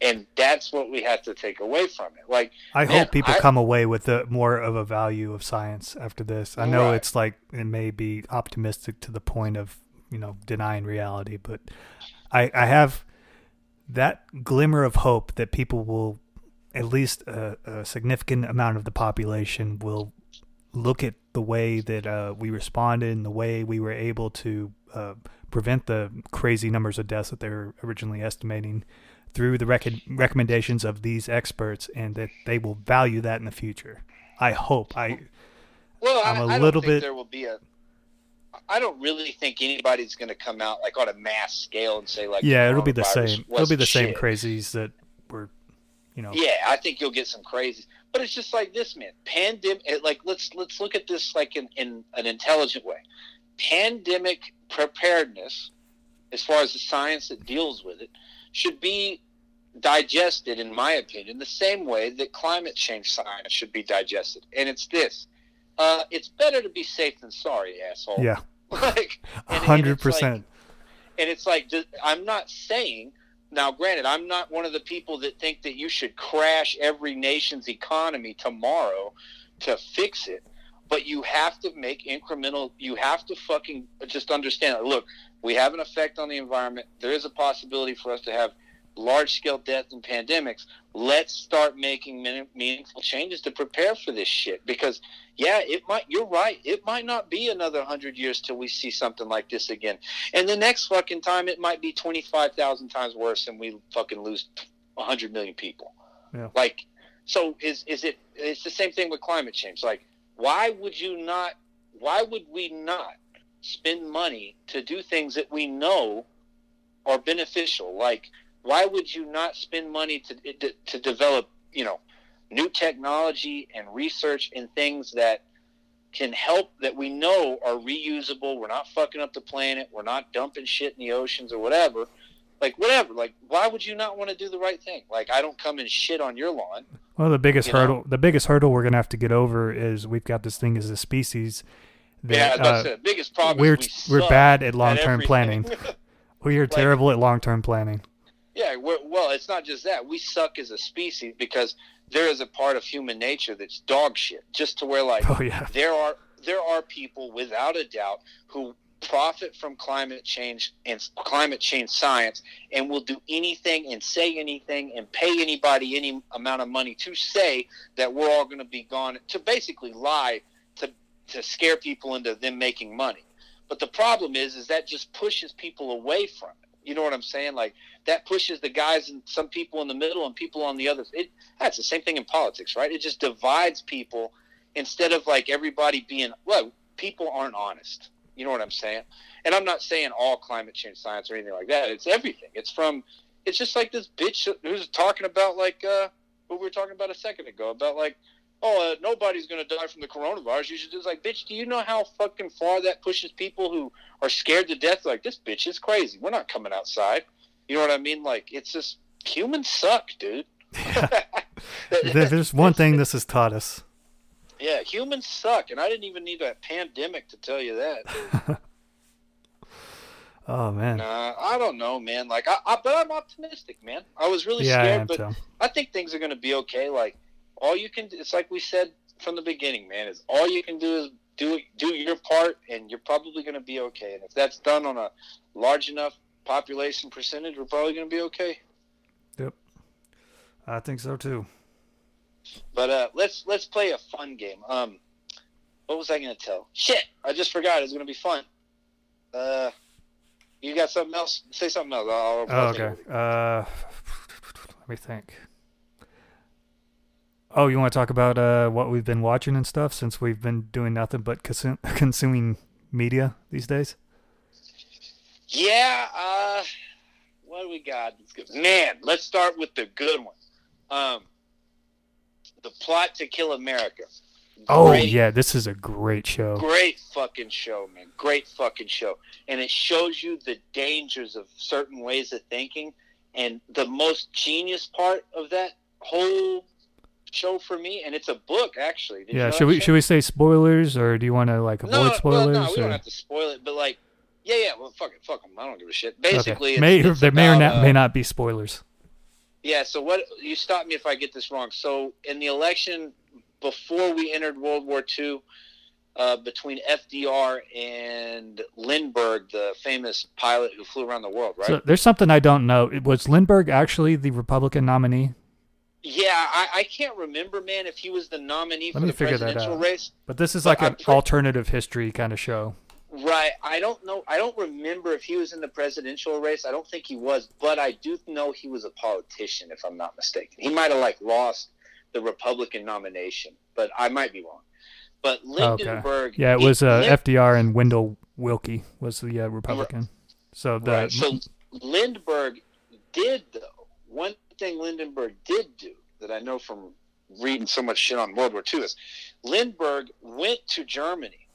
And that's what we have to take away from it. Like I Man, hope people I- come away with a, more of a value of science after this. I know Right. it's like it may be optimistic to the point of you know denying reality, but I I have that glimmer of hope that people will at least a, a significant amount of the population will look at the way that uh, we responded and the way we were able to uh, prevent the crazy numbers of deaths that they were originally estimating through the rec- recommendations of these experts and that they will value that in the future. I hope. I Well, I'm I a I little bit- there will be a. I don't really think anybody's going to come out like on a mass scale and say like. yeah, it'll be the same. It'll be the same crazies that were, you know. Yeah, I think you'll get some crazies, but it's just like this, man. Pandemic, like let's let's look at this like in, in an intelligent way. Pandemic preparedness, as far as the science that deals with it, should be digested, in my opinion, the same way that climate change science should be digested. And it's this: uh, it's better to be safe than sorry, asshole. Yeah, like hundred like- percent. and it's like I'm not saying now. Granted, I'm not one of the people that think that you should crash every nation's economy tomorrow to fix it. But you have to make incremental. You have to fucking just understand. Look, we have an effect on the environment. There is a possibility for us to have large scale death and pandemics. Let's start making meaningful changes to prepare for this shit. Because yeah, it might. You're right. It might not be another hundred years till we see something like this again. And the next fucking time, it might be 25,000 times worse and we fucking lose 100 million people. Yeah. Like, so is, is it, it's the same thing with climate change. Like, why would you not, why would we not spend money to do things that we know are beneficial? Like, why would you not spend money to, to, to develop, you know, new technology and research in things that can help that we know are reusable. We're not fucking up the planet. We're not dumping shit in the oceans or whatever. Like whatever. Like why would you not want to do the right thing? Like I don't come and shit on your lawn. Well, the biggest you know? hurdle, the biggest hurdle we're gonna have to get over is we've got this thing as a species. yeah, That, that's uh, the biggest problem. we're is we we're bad at long term planning. We are terrible at long term planning. Yeah, we're, well, it's not just that. We suck as a species because there is a part of human nature that's dog shit. Just to where like Oh yeah, there are there are people without a doubt who profit from climate change and climate change science and will do anything and say anything and pay anybody any amount of money to say that we're all going to be gone to basically lie to to scare people into them making money but the problem is is that just pushes people away from it you know what i'm saying? Like that pushes the guys and some people in the middle and people on the other it that's the same thing in politics right? It just divides people instead of like everybody being well people aren't honest. You know what i'm saying? And i'm not saying all climate change science or anything like that. It's everything. It's from it's just like this bitch who's talking about like uh what we were talking about a second ago about like oh uh, nobody's going to die from the coronavirus you should just like bitch do you know how fucking far that pushes people who are scared to death like this bitch is crazy we're not coming outside you know what i mean like it's just humans suck dude There- there's one thing this has taught us. Yeah, humans suck, and I didn't even need a pandemic to tell you that. Oh man, Nah, I don't know, man. Like, I, I but I'm optimistic, man. I was really yeah, scared, but too. I think things are going to be okay. Like, all you can, it's like we said from the beginning, man. Is all you can do is do do your part, and you're probably going to be okay. And if that's done on a large enough population percentage, we're probably going to be okay. Yep, I think so too. But uh, let's let's play a fun game. Um, what was I going to tell? Shit, I just forgot. It's going to be fun. Uh, You got something else? Say something else. I'll, I'll Oh, okay. Uh, let me think. Oh, you want to talk about uh, what we've been watching and stuff since we've been doing nothing but consu- consuming media these days? Yeah. Uh, what do we got? Man, let's start with the good one. Um, the plot to kill America. Oh yeah, this is a great show. Great fucking show, man. Great fucking show. And it shows you the dangers of certain ways of thinking. And the most genius part of that whole show for me, and it's a book actually. Did you Yeah, know should we should we say spoilers or do you want to like avoid no, spoilers? Well, no, we or- don't have to spoil it, but like, yeah, yeah. Well, fuck it, fuck them. I don't give a shit. Basically, okay. may it's there may or not uh, may not be spoilers. Yeah. So what? You stop me if I get this wrong. So in the election before we entered World War II, uh, between FDR and Lindbergh, the famous pilot who flew around the world, right? So there's something I don't know. It- Was Lindbergh actually the Republican nominee? Yeah, I, I can't remember, man, if he was the nominee Let for me the figure that presidential out. race. But this is But like I'm an pretty- alternative history kind of show. Right. I don't know. I don't remember if he was in the presidential race. I don't think he was, but I do know he was a politician, if I'm not mistaken. He might have like lost the Republican nomination, but I might be wrong. But Okay. Yeah, it he- was uh, FDR and Wendell Willkie was the uh, Republican. So the Right. So Lindbergh did though. One thing Lindbergh did do that I know from reading so much shit on World War II is Lindbergh went to Germany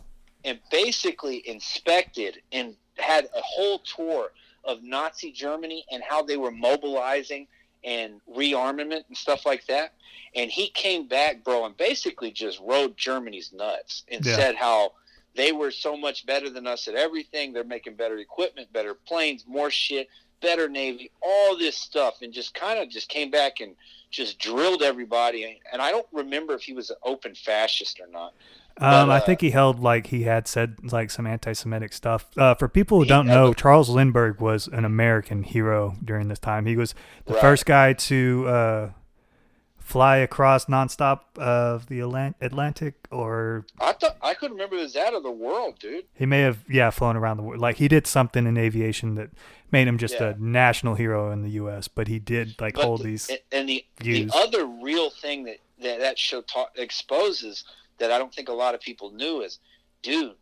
and basically inspected and had a whole tour of Nazi Germany and how they were mobilizing and rearmament and stuff like that. And he came back, bro, and basically just rode Germany's nuts and Yeah. said how they were so much better than us at everything. They're making better equipment, better planes, more shit, better navy, all this stuff, and just kind of just came back and just drilled everybody. And I don't remember if he was an open fascist or not. Um, But, I uh, think he held like he had said like some anti-Semitic stuff. Uh, for people who don't know, Charles Lindbergh was an American hero during this time. He was the Right. first guy to uh, fly across nonstop of the Atlant- Atlantic, or I thought I could remember was out of the world, dude. he may have yeah flown around the world. Like he did something in aviation that made him just Yeah. a national hero in the U.S. But he did like But hold the- these. and- and the views. the other real thing that that, that show ta- exposes that I don't think a lot of people knew is, dude,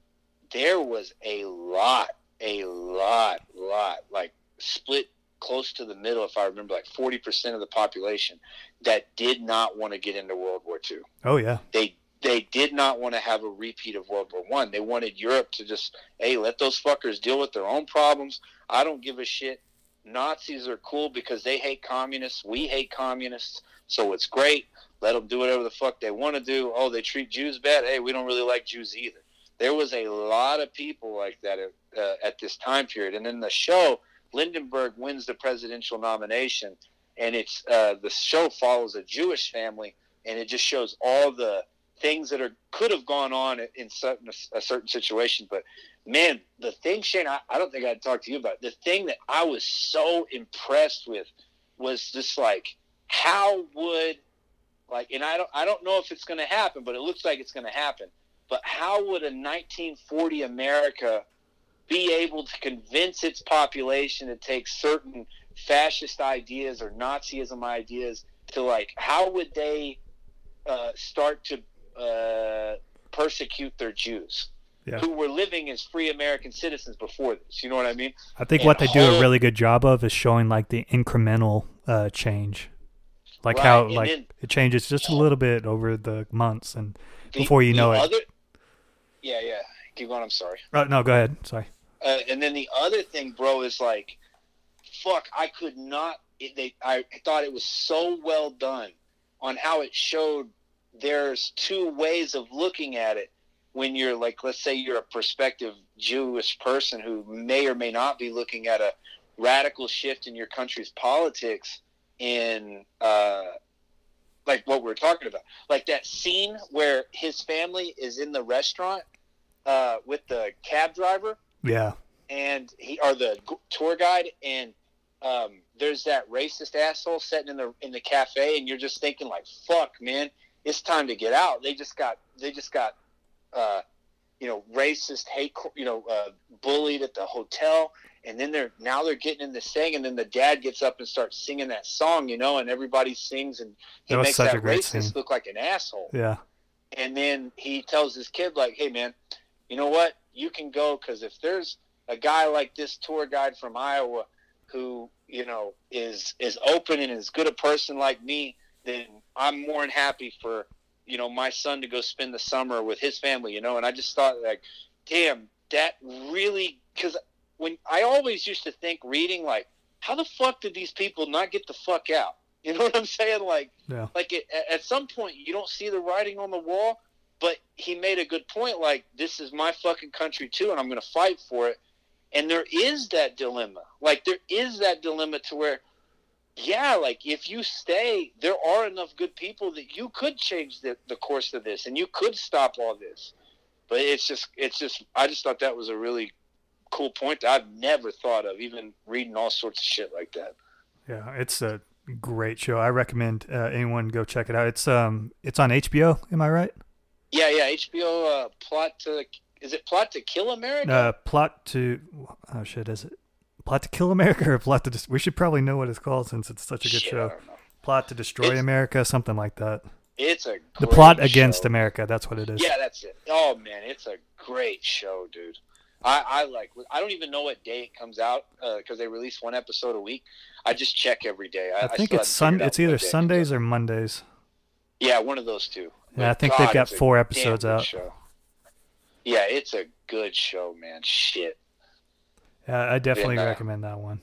there was a lot, a lot, lot, like split close to the middle, if I remember, like forty percent of the population that did not want to get into World War II. oh yeah, They they did not want to have a repeat of World War One. They wanted Europe to just, hey, let those fuckers deal with their own problems. I don't give a shit. Nazis are cool because they hate communists. We hate communists, so it's great. Let them do whatever the fuck they want to do. Oh, they treat Jews bad. Hey, we don't really like Jews either. There was a lot of people like that at, uh, at this time period. And in the show, Lindbergh wins the presidential nomination, and it's uh, the show follows a Jewish family, and it just shows all the things that are could have gone on in certain a certain situation. But man, the thing, Shane, I, I don't think I'd talk to you about. The thing that I was so impressed with was just like how would like, and I don't I don't know if it's going to happen, but it looks like it's going to happen. But how would a 1940 America be able to convince its population to take certain fascist ideas or Nazism ideas to like how would they uh, start to uh, persecute their Jews Yeah. who were living as free American citizens before this? You know what I mean? I think and what they do a really good job of is showing like the incremental uh, change, like Right, how like then- it changes just a little bit over the months, and The- before you know it. other, Yeah, yeah. Keep going. I'm sorry. Oh, no, go ahead. Sorry. Uh, and then the other thing, bro, is like, fuck, I could not. It, they, I thought it was so well done on how it showed there's two ways of looking at it when you're like, let's say you're a prospective Jewish person who may or may not be looking at a radical shift in your country's politics in uh, like what we're talking about, like that scene where his family is in the restaurant uh, with the cab driver Yeah. and he or the tour guide and um, there's that racist asshole sitting in the in the cafe and you're just thinking like fuck man it's time to get out they just got they just got uh, you know racist hate you know uh, bullied at the hotel and then they're now they're getting in the sing, and then the dad gets up and starts singing that song, you know, and everybody sings, and he That makes that racist scene. look like an asshole. Yeah. And then he tells his kid, like, "Hey, man, you know what? You can go because if there's a guy like this tour guide from Iowa who you know is is open and is good a person like me, then I'm more than happy for you know my son to go spend the summer with his family. You know, and I just thought like, damn, that really because when I always used to think reading like, how the fuck did these people not get the fuck out? You know what I'm saying? Like, Yeah. like it, at- at some point you don't see the writing on the wall. But he made a good point. Like, this is my fucking country too, and I'm going to fight for it. And there is that dilemma. Like, there is that dilemma to where, yeah, like if you stay, there are enough good people that you could change the, the course of this, and you could stop all this. But it's just, it's just, I just thought that was a really cool point that I've never thought of, even reading all sorts of shit like that. Yeah, it's a great show. I recommend uh, anyone go check it out. It's um it's on HBO, am I right? Yeah, yeah. HBO uh, plot to is it plot to kill America? Uh plot to oh shit, is it Plot to Kill America or Plot to Dis- We should probably know what it's called since it's such a good Shit, I show. Plot to Destroy It's- America, something like that. It's a The Plot Against. America, that's what it is. Yeah, that's it. Oh man, it's a great show, dude. I, I like. I don't even know what day it comes out because they release one episode a week. I just check every day. I, I think still it's Sun. It's either it Sundays or Mondays. Yeah, one of those two. Yeah, I think they've got four episodes out. Show. Yeah, it's a good show, man. Shit. Yeah, I definitely Yeah, recommend that one.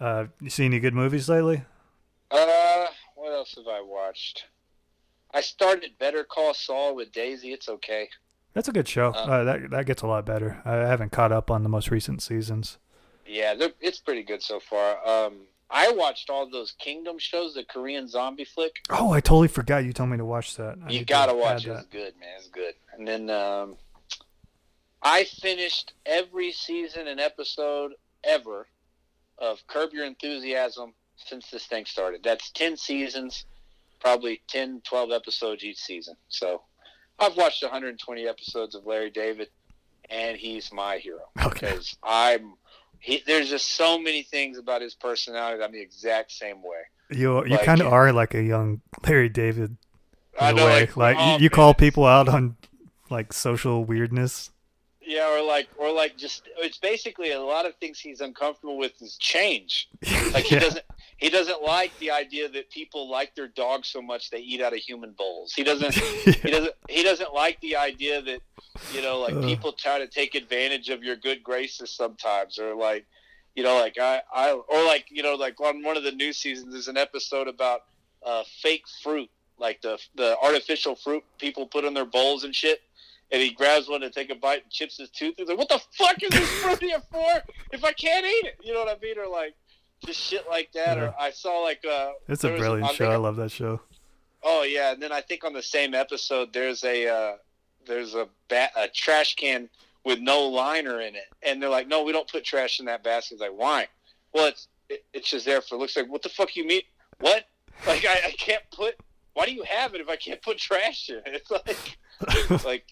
Uh, you see any good movies lately? Uh, what else have I watched? I started Better Call Saul with Daisy. It's okay. That's a good show. Uh, Uh, that that gets a lot better. I haven't caught up on the most recent seasons. Yeah, it's pretty good so far. Um, I watched all those Kingdom shows, the Korean zombie flick. Oh, I totally forgot you told me to watch that. I You gotta to watch it. It's good, man. It's good. And then um, I finished every season and episode ever of Curb Your Enthusiasm since this thing started. That's 10 seasons, probably 10, 12 episodes each season. So I've watched 120 episodes of Larry David, and he's my hero. Okay. Because I'm. He, there's just so many things about his personality that I'm the exact same way. You you Like kind of are like a young Larry David in I a know, way. like, Like, oh, you, you call people out on like social weirdness. Yeah, or like, or like, just it's basically a lot of things he's uncomfortable with is change. Like he Yeah. doesn't, he doesn't like the idea that people like their dogs so much they eat out of human bowls. He doesn't, he doesn't, he doesn't like the idea that you know, like people try to take advantage of your good graces sometimes, or like, you know, like I, I, or like you know, like on one of the new seasons, there's an episode about uh, fake fruit, like the the artificial fruit people put in their bowls and shit. And he grabs one to take a bite and chips his tooth. He's like, "What the fuck is this fruit here for? If I can't eat it, you know what I mean?" Or like, just shit like that. Yeah. Or I saw like, uh, It's a was- brilliant I show. think I love that show. Oh yeah, and then I think on the same episode there's a uh, there's a ba- a trash can with no liner in it, and they're like, "No, we don't put trash in that basket." It's like, why? Well, it's it, it's just there for looks like. What the fuck you mean? What? Like I, I can't put. Why do you have it if I can't put trash in it? It's like like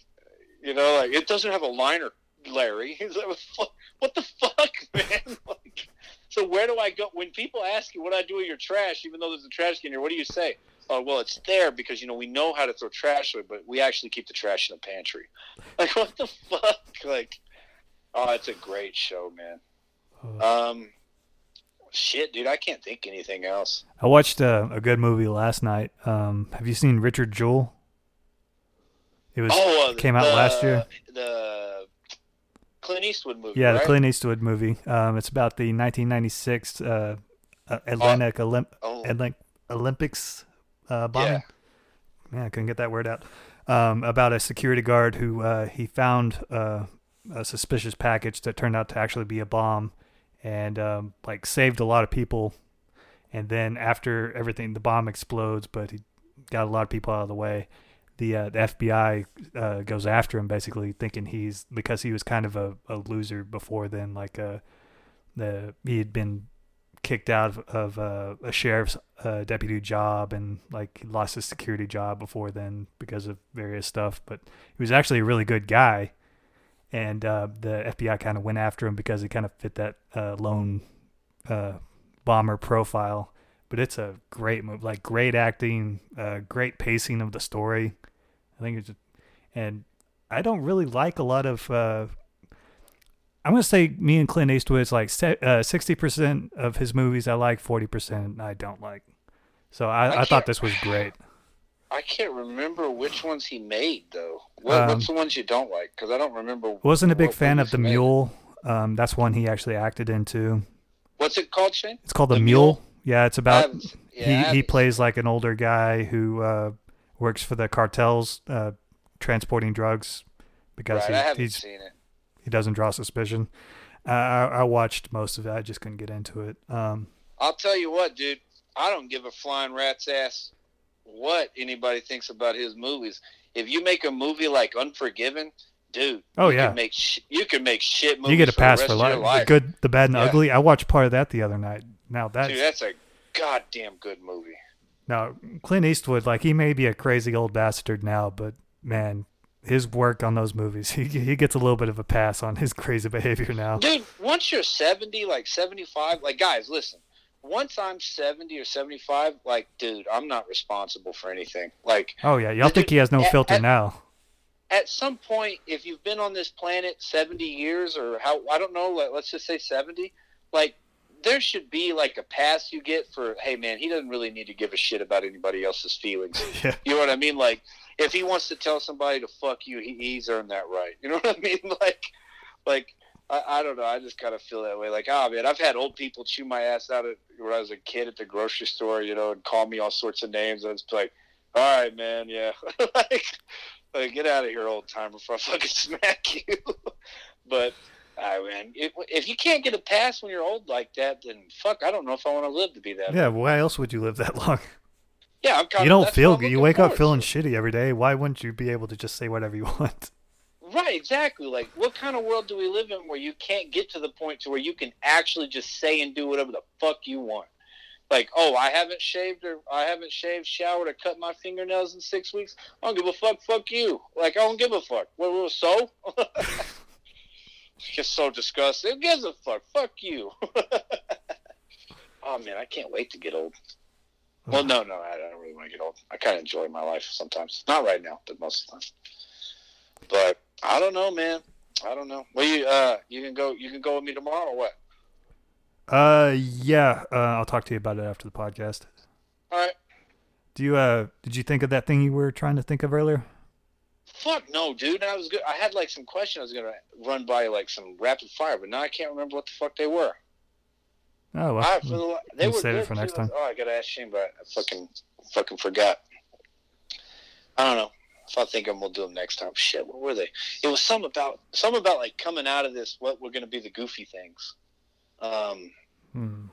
you know like it doesn't have a liner, Larry. He's like, what the fuck, what the fuck man? Like, so where do I go when people ask you what I do with your trash, even though there's a trash can here? What do you say? Oh well, it's there because you know we know how to throw trash away, but we actually keep the trash in the pantry. Like what the fuck? Like, oh, it's a great show, man. Um, shit, dude, I can't think anything else. I watched uh, a good movie last night. Um, have you seen Richard Jewell? It was Oh, uh, came out the- last year. The Clint Eastwood movie. Yeah, the right? Clint Eastwood movie. Um, it's about the 1996 uh, uh, Atlantic Olymp- Oh. Atlantic Olympics uh, bombing. Yeah. Man, I couldn't get that word out. Um, about a security guard who uh, he found uh, a suspicious package that turned out to actually be a bomb, and um, like saved a lot of people. And then after everything, the bomb explodes, but he got a lot of people out of the way. The uh, the FBI uh, goes after him, basically thinking he's because he was kind of a, a loser before then. Like uh, the he had been kicked out of, of uh, a sheriff's uh, deputy job and like lost his security job before then because of various stuff. But he was actually a really good guy, and uh, the FBI kind of went after him because he kind of fit that uh, lone uh, bomber profile. But it's a great move, like great acting, uh, great pacing of the story. I think it's, and I don't really like a lot of. I'm gonna say me and Clint Eastwood's like uh, sixty percent of his movies I like, forty percent I don't like. So I, I I, thought this was great. I can't remember which ones he made though. What, Um, what's the ones you don't like? Because I don't remember. Wasn't a big fan of the made. Mule. Um, that's one he actually acted into. What's it called, Shane? It's called the, The Mule. Mule? Yeah, it's about yeah, he he plays like an older guy who uh, works for the cartels, uh, transporting drugs because Right, I he, haven't he's seen it. He doesn't draw suspicion. I, I watched most of it. I just couldn't get into it. Um, I'll tell you what, dude. I don't give a flying rat's ass what anybody thinks about his movies. If you make a movie like Unforgiven, dude, Oh, you yeah. can make sh- you can make shit movies. you get a for pass the for life. Life. The good, the bad, and Yeah. ugly. I watched part of that the other night. Now that's Dude, that's a goddamn good movie. now Clint Eastwood. Like he may be a crazy old bastard now, but man, his work on those movies, he he gets a little bit of a pass on his crazy behavior now. Dude, once you're 70, like 75, like guys, listen. Once I'm 70 or 75, like dude, I'm not responsible for anything. Like Oh yeah, y'all Dude, think he has no at- filter at- now? at some point, if you've been on this planet 70 years or how, I don't know, like, let's just say 70, like, there should be like a pass you get for, hey man, he doesn't really need to give a shit about anybody else's feelings. Yeah. You know what I mean? Like, if he wants to tell somebody to fuck you, he, he's earned that right. You know what I mean? Like, like, I, I don't know. I just kind of feel that way. Like, oh man, I've had old people chew my ass out at, when I was a kid at the grocery store, you know, and call me all sorts of names. and it's like, all right, man, yeah, like, like, get out of here, old timer, before I fucking smack you. but, I mean, if, if you can't get a pass when you're old like that, then fuck, I don't know if I want to live to be that. Yeah, why else would you live that long? yeah. I'm kind You don't feel good. You wake up feeling shitty every day. Why wouldn't you be able to just say whatever you want? Right, exactly. Like, what kind of world do we live in where you can't get to the point to where you can actually just say and do whatever the fuck you want? Like, oh, I haven't shaved or I haven't shaved, showered, or cut my fingernails in six weeks. I don't give a fuck. Fuck you. Like, I don't give a fuck. What? what so? Just so disgusting. Who gives a fuck? Fuck you. oh man, I can't wait to get old. Well, no, no, I don't really want to get old. I kind of enjoy my life sometimes. Not right now, but most of the time. But I don't know, man. I don't know. Well, you uh, you can go. You can go with me tomorrow or what? Uh, yeah. Uh, I'll talk to you about it after the podcast. All right. Do you uh, did you think of that thing you were trying to think of earlier? Fuck no, dude. I was good. I had like some questions I was gonna run by like some rapid fire, but now I can't remember what the fuck they were. Oh well. I like they we'll were save it good, for next time. Oh, I gotta ask Shane, but I fucking fucking forgot. I don't know. If I think them, we'll do them next time. Shit, what were they? It was some about some about like coming out of this. What were gonna be the goofy things? Um, Hmm.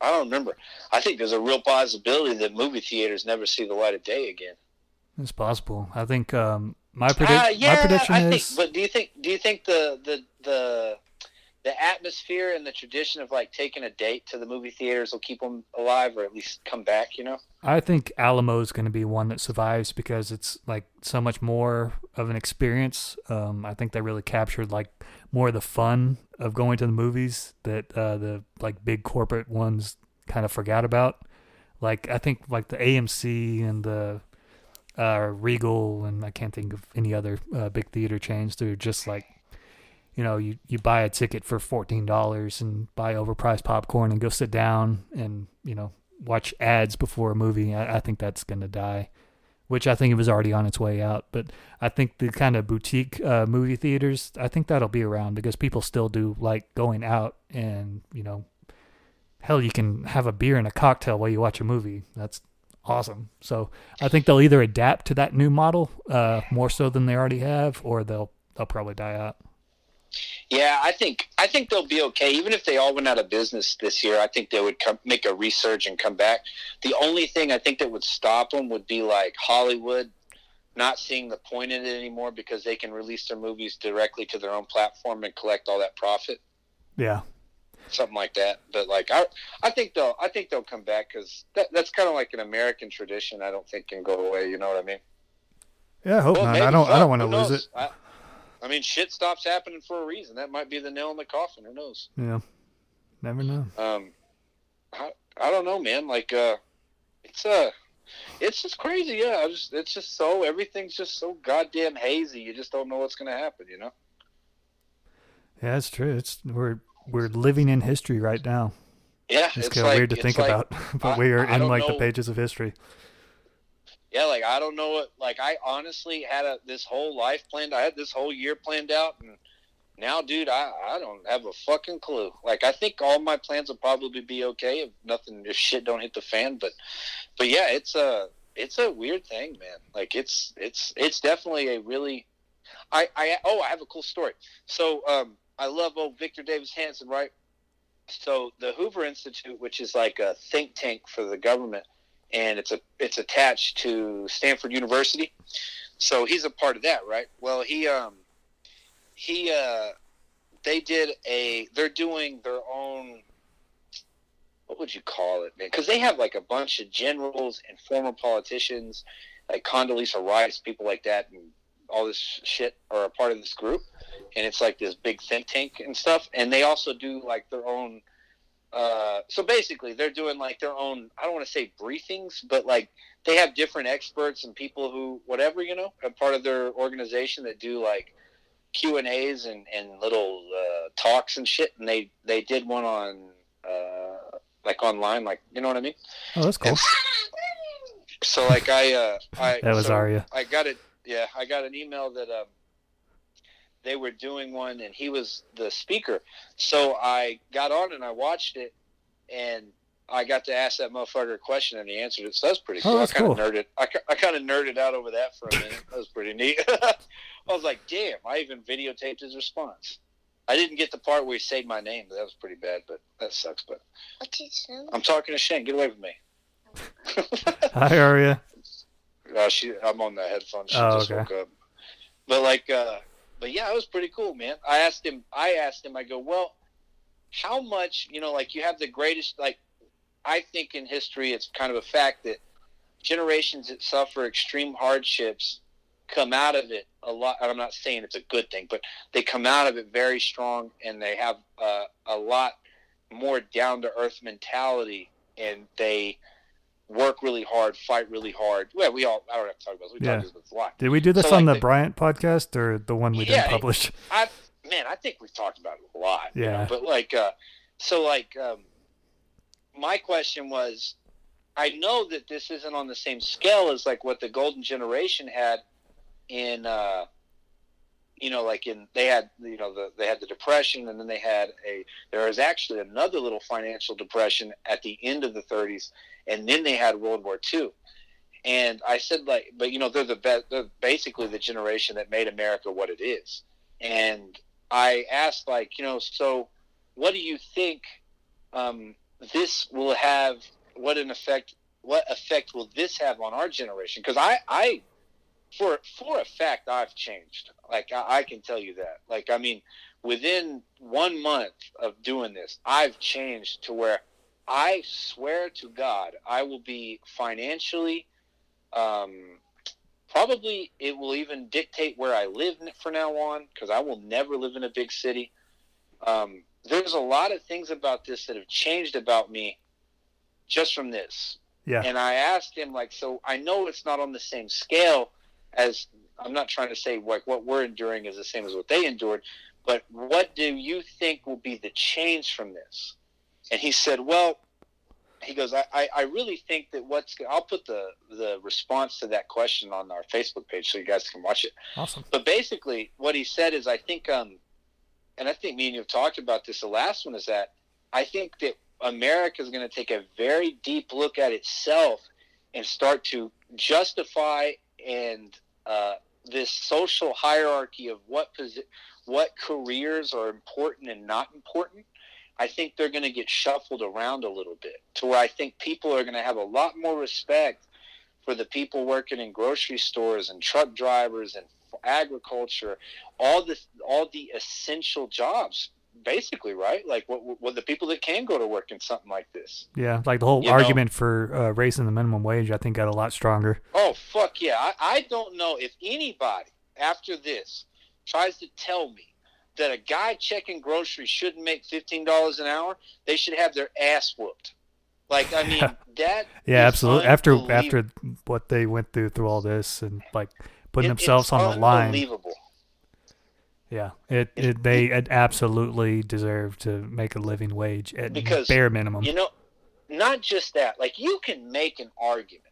I don't remember. I think there's a real possibility that movie theaters never see the light of day again. It's possible. I think um, my, predi- Ah, yeah, my prediction I is. think. But do you think? Do you think the the the the atmosphere and the tradition of like taking a date to the movie theaters will keep them alive, or at least come back? You know? I think Alamo is going to be one that survives because it's like so much more of an experience. Um, I think they really captured like more of the fun of going to the movies that uh, the like big corporate ones kind of forgot about. Like I think like the AMC and the uh, Regal and I can't think of any other uh, big theater chains. They're just like you know you, you buy a ticket for fourteen dollars and buy overpriced popcorn and go sit down and you know watch ads before a movie. I, I think that's going to die, which I think it was already on its way out. But I think the kind of boutique uh, movie theaters, I think that'll be around because people still do like going out and you know, hell, you can have a beer and a cocktail while you watch a movie. That's awesome. So I think they'll either adapt to that new model uh, more so than they already have, or they'll they'll probably die out. Yeah, I think I think they'll be okay. Even if they all went out of business this year, I think they would come, make a resurge and come back. The only thing I think that would stop them would be like Hollywood not seeing the point in it anymore because they can release their movies directly to their own platform and collect all that profit. Yeah. Something like that. But like I, I think they'll, I think they'll come back because that, that's kind of like an American tradition. I don't think can go away. You know what I mean? Yeah, I hope Well, not. I don't. I don't want to lose it. I, I mean, shit stops happening for a reason. That might be the nail in the coffin. Who knows? Yeah. Never know. Um, I, I don't know, man. Like, uh, it's uh, it's just crazy. Yeah, I just it's just so everything's just so goddamn hazy. You just don't know what's gonna happen. You know? Yeah, it's true. It's we're we're living in history right now. Yeah, It's it's kind of like, weird to think like- about, but I- we are I in like the pages of history. Yeah, like I don't know what. Like I honestly had a this whole life planned. I had this whole year planned out, and now, dude, I I don't have a fucking clue. Like I think all my plans will probably be okay if nothing, if shit don't hit the fan. But, but yeah, it's a it's a weird thing, man. Like it's it's it's definitely a really. I I oh I have a cool story. So um I love old Victor Davis Hanson, right? So the Hoover Institute, which is like a think tank for the government and it's a it's attached to Stanford University. So he's a part of that, right? Well, he um he uh they did a they're doing their own what would you call it, man? Because they have like a bunch of generals and former politicians, like Condoleezza Rice, people like that, and all this shit are a part of this group, and it's like this big think tank and stuff. And they also do like their own uh, so basically they're doing like their own i don't want to say briefings but like they have different experts and people who whatever you know are part of their organization that do like q and a's and, and little uh, talks and shit and they they did one on uh, like online like you know what i mean Oh, that's cool. so like i uh i That was so Arya. i got it yeah i got an email that um they were doing one and he was the speaker. So i got on and i watched it and i got to ask that motherfucker a question and he answered it. So that's pretty Oh, cool. That's i kind cool. of nerded I, I kind of nerded out over that for a minute. That was pretty neat. I was like damn i even videotaped his response. I didn't get the part where he said my name. That was pretty bad but that sucks but i'm talking to shane. Get away from me. Hi, Aria. Uh, she, I'm on the headphones. She Oh, just okay. woke up. But like, uh, but yeah, it was pretty cool, man. I asked him. I asked him. I go, well, how much? You know, like you have the greatest. Like, I think in history, it's kind of a fact that generations that suffer extreme hardships come out of it a lot. And I'm not saying it's a good thing, but they come out of it very strong, and they have uh, a lot more down to earth mentality, and they work really hard, fight really hard. Well, we all I don't have to talk about this. We Yeah. talked about this a lot. Did we do this So, on like, the the- Bryant podcast or the one we Yeah, didn't publish? I man, I think we've talked about it a lot. you know, Yeah. But like, uh, so like, um, my question was, I know that this isn't on the same scale as like what the Golden Generation had in, uh, you know, like in they had you know the they had the depression and then they had a there was actually another little financial depression at the end of the 30s and then they had World War II. And I said like, but you know they're the they're basically the generation that made America what it is. And I asked like, you know, so what do you think um, this will have? What an effect? What effect will this have on our generation? Because I, I, for for a fact, I've changed. Like I, I can tell you that. Like I mean, within one month of doing this, I've changed to where I swear to God, I will be financially. Um, probably it will even dictate where I live from now on because I will never live in a big city. Um, there's a lot of things about this that have changed about me just from this. Yeah. And I asked him, like, so I know it's not on the same scale as I'm not trying to say like what we're enduring is the same as what they endured, but what do you think will be the change from this? And he said, well, he goes, I, I, I really think that what's I'll put the the response to that question on our Facebook page so you guys can watch it. Awesome. But basically, what he said is, I think, um, and I think me and you have talked about this. The last one is that I think that America is going to take a very deep look at itself and start to justify and uh, this social hierarchy of what posi- what careers are important and not important. I think they're going to get shuffled around a little bit to where I think people are going to have a lot more respect for the people working in grocery stores and truck drivers and agriculture, all the all the essential jobs, basically, right? Like what, what the people that can go to work in something like this. Yeah, like the whole You know- argument for uh, raising the minimum wage, I think got a lot stronger. Oh fuck yeah! I, I don't know if anybody after this tries to tell me that a guy checking groceries shouldn't make fifteen dollars an hour, they should have their ass whooped. Like I mean that. Yeah, absolutely. After after what they went through through all this and like putting It- themselves on the line. Unbelievable. Yeah, it, it they it absolutely deserve to make a living wage at Because, bare minimum. You know, not just that. Like you can make an argument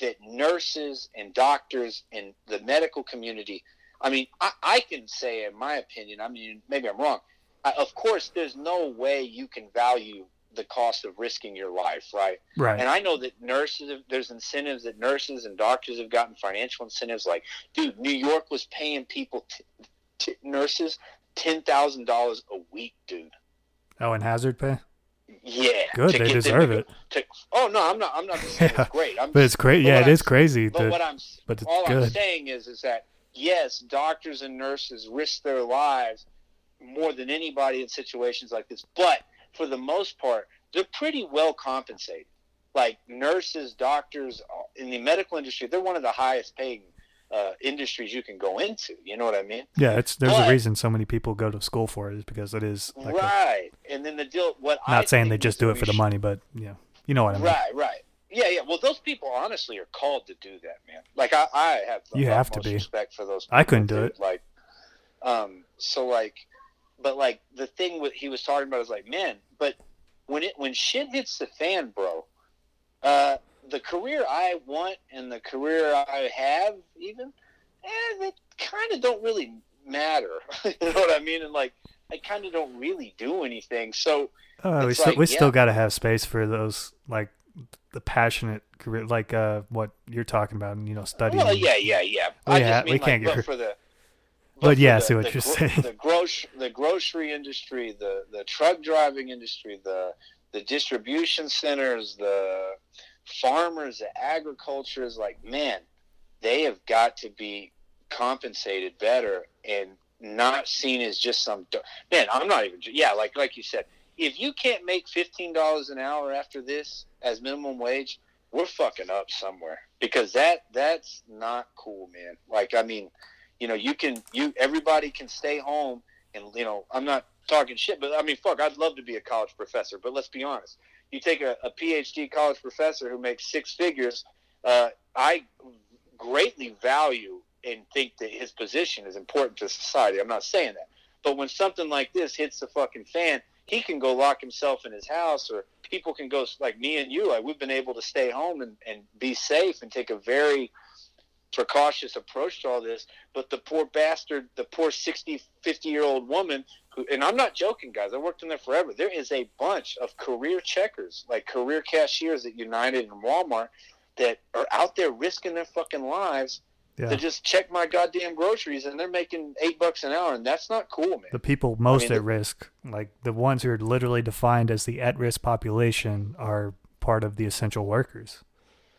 that nurses and doctors and the medical community. I mean, I, I can say, in my opinion. I mean, maybe I'm wrong. I, of course, there's no way you can value the cost of risking your life, right? right. And I know that nurses, have, there's incentives that nurses and doctors have gotten financial incentives. Like, dude, New York was paying people, t- t- nurses, ten thousand dollars a week, dude. oh, and hazard pay. Yeah, Good, they deserve to it. to- oh no, I'm not. I'm not saying Yeah. it's great. I'm But it's but Yeah, it is I'm- crazy. But that- what I'm, but it's all I'm good. saying is, is that yes, doctors and nurses risk their lives more than anybody in situations like this. But for the most part, they're pretty well compensated. Like nurses, doctors uh, in the medical industry, they're one of the highest paying uh, industries you can go into. You know what I mean? yeah, it's there's but- a reason so many people go to school for it is because it is like a- right. and then the deal. What I not saying they just do it for the money, but yeah, you know what I mean. Right, right. Yeah, yeah. Well, those people honestly are called to do that, man. Like I, I have You have to be. respect for those. I couldn't do it. Like, um, so like, but like the thing what he was talking about is like, man, but when it when shit hits the fan, bro, uh, the career I want and the career I have, even, eh, they kind of don't really matter. you know what I mean? And like, I kind of don't really do anything. So Uh, we It's still like, we still got to have space for those like the passionate career, like uh, what you're talking about, and you know, studying. Well, yeah, yeah, yeah. Yeah, just mean we like, can't get but for the. But for yeah, the- see what the you're gro- saying. The grocery, the grocery industry, the the truck driving industry, the the distribution centers, the farmers, agriculture is like, man, they have got to be compensated better and not seen as just some man. I'm not even. Yeah, like like you said, if you can't make fifteen dollars an hour after this as minimum wage, we're fucking up somewhere because that that's not cool, man. Like I mean, you know, you can you everybody can stay home and you know, I'm not talking shit, but I mean, fuck, I'd love to be a college professor, but let's be honest. You take a, a PhD college professor who makes six figures. Uh, I greatly value and think that his position is important to society. I'm not saying that, but when something like this hits the fucking fan, he can go lock himself in his house, or people can go like me and you. Like we've been able to stay home and, and be safe and take a very precautious approach to all this. But the poor bastard, the poor 60, 50 year old woman who, and I'm not joking, guys. I worked in there forever. There is a bunch of career checkers, like career cashiers at United and Walmart, that are out there risking their fucking lives Yeah. to just check my goddamn groceries, and they're making eight bucks an hour, and that's not cool, man. the people most mean, at the- risk, like the ones who are literally defined as the at-risk population, are part of the essential workers.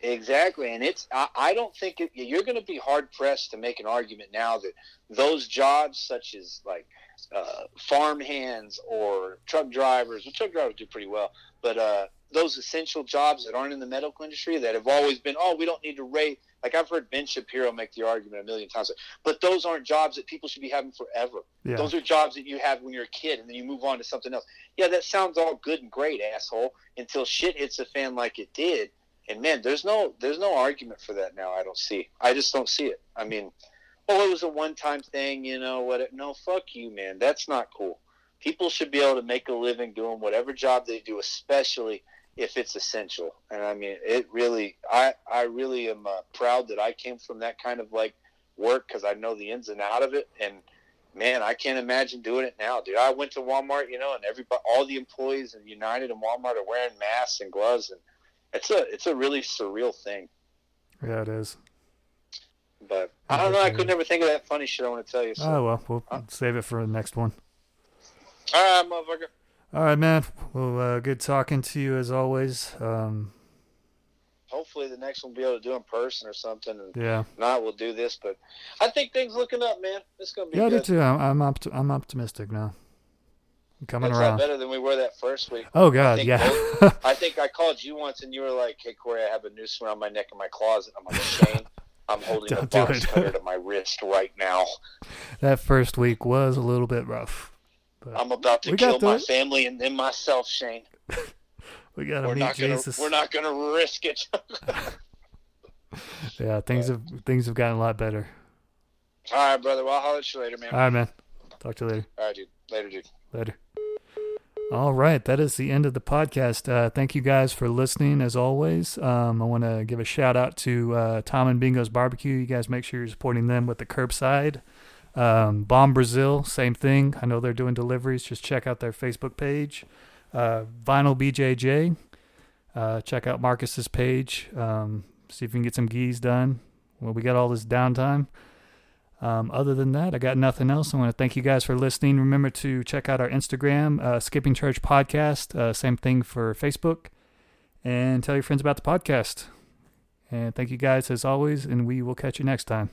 Exactly, and it's I, I don't think it, you're going to be hard pressed to make an argument now that those jobs, such as like uh, farm hands or truck drivers, well, truck drivers do pretty well, but uh, those essential jobs that aren't in the medical industry that have always been, oh, we don't need to rate. Like I've heard Ben Shapiro make the argument a million times, but those aren't jobs that people should be having forever. Yeah. Those are jobs that you have when you're a kid, and then you move on to something else. Yeah, that sounds all good and great, asshole. Until shit hits the fan like it did, and man, there's no there's no argument for that now. I don't see. I just don't see it. I mean, oh, it was a one time thing, you know what? No, fuck you, man. That's not cool. People should be able to make a living doing whatever job they do, especially if it's essential. And I mean, it really, I I really am uh, proud that I came from that kind of like work because I know the ins and out of it. And man, I can't imagine doing it now, dude. I went to Walmart, you know, and everybody, all the employees in United and Walmart are wearing masks and gloves, and it's a it's a really surreal thing. Yeah, it is. But I don't know. I could never think of that funny shit I want to tell you. So. Oh well, we'll Huh? save it for the next one. All right, motherfucker. All right, man. Well, uh, good talking to you as always. Um, Hopefully, the next one will be able to do in person or something. And yeah, not, we'll do this. But I think things looking up, man. It's gonna be yeah, I do good. too. I'm I'm, opt- I'm optimistic now. Coming a around. better than we were that first week. Oh God, think yeah. I think I called you once, and you were like, "Hey, Cory, I have a noose around my neck in my closet." I'm like, "Shane, I'm holding a Don't do box it. cutter to my wrist right now. That first week was a little bit rough. But I'm about to kill my it. family and then myself, Shane. we got to We're meet not gonna Jesus. we're not gonna risk it. Yeah, things have things have gotten a lot better. All right, brother. Well, I'll holler at you later, man. All right, man. Talk to you later. All right, dude. Later, dude. Later. All right, that is the end of the podcast. Uh, thank you guys for listening. As always, um, I want to give a shout out to uh, Tom and Bingo's Barbecue. You guys make sure you're supporting them with the curbside. Um, Bomb Brazil, same thing. I know they're doing deliveries. Just check out their Facebook page. Uh, Vinyl BJJ. Uh, check out Marcus's page. Um, see if you can get some gis done. Well, we got all this downtime. Um, other than that, I got nothing else. I want to thank you guys for listening. Remember to check out our Instagram, uh, Skipping Church Podcast. Uh, same thing for Facebook. And tell your friends about the podcast. And thank you guys as always, and we will catch you next time.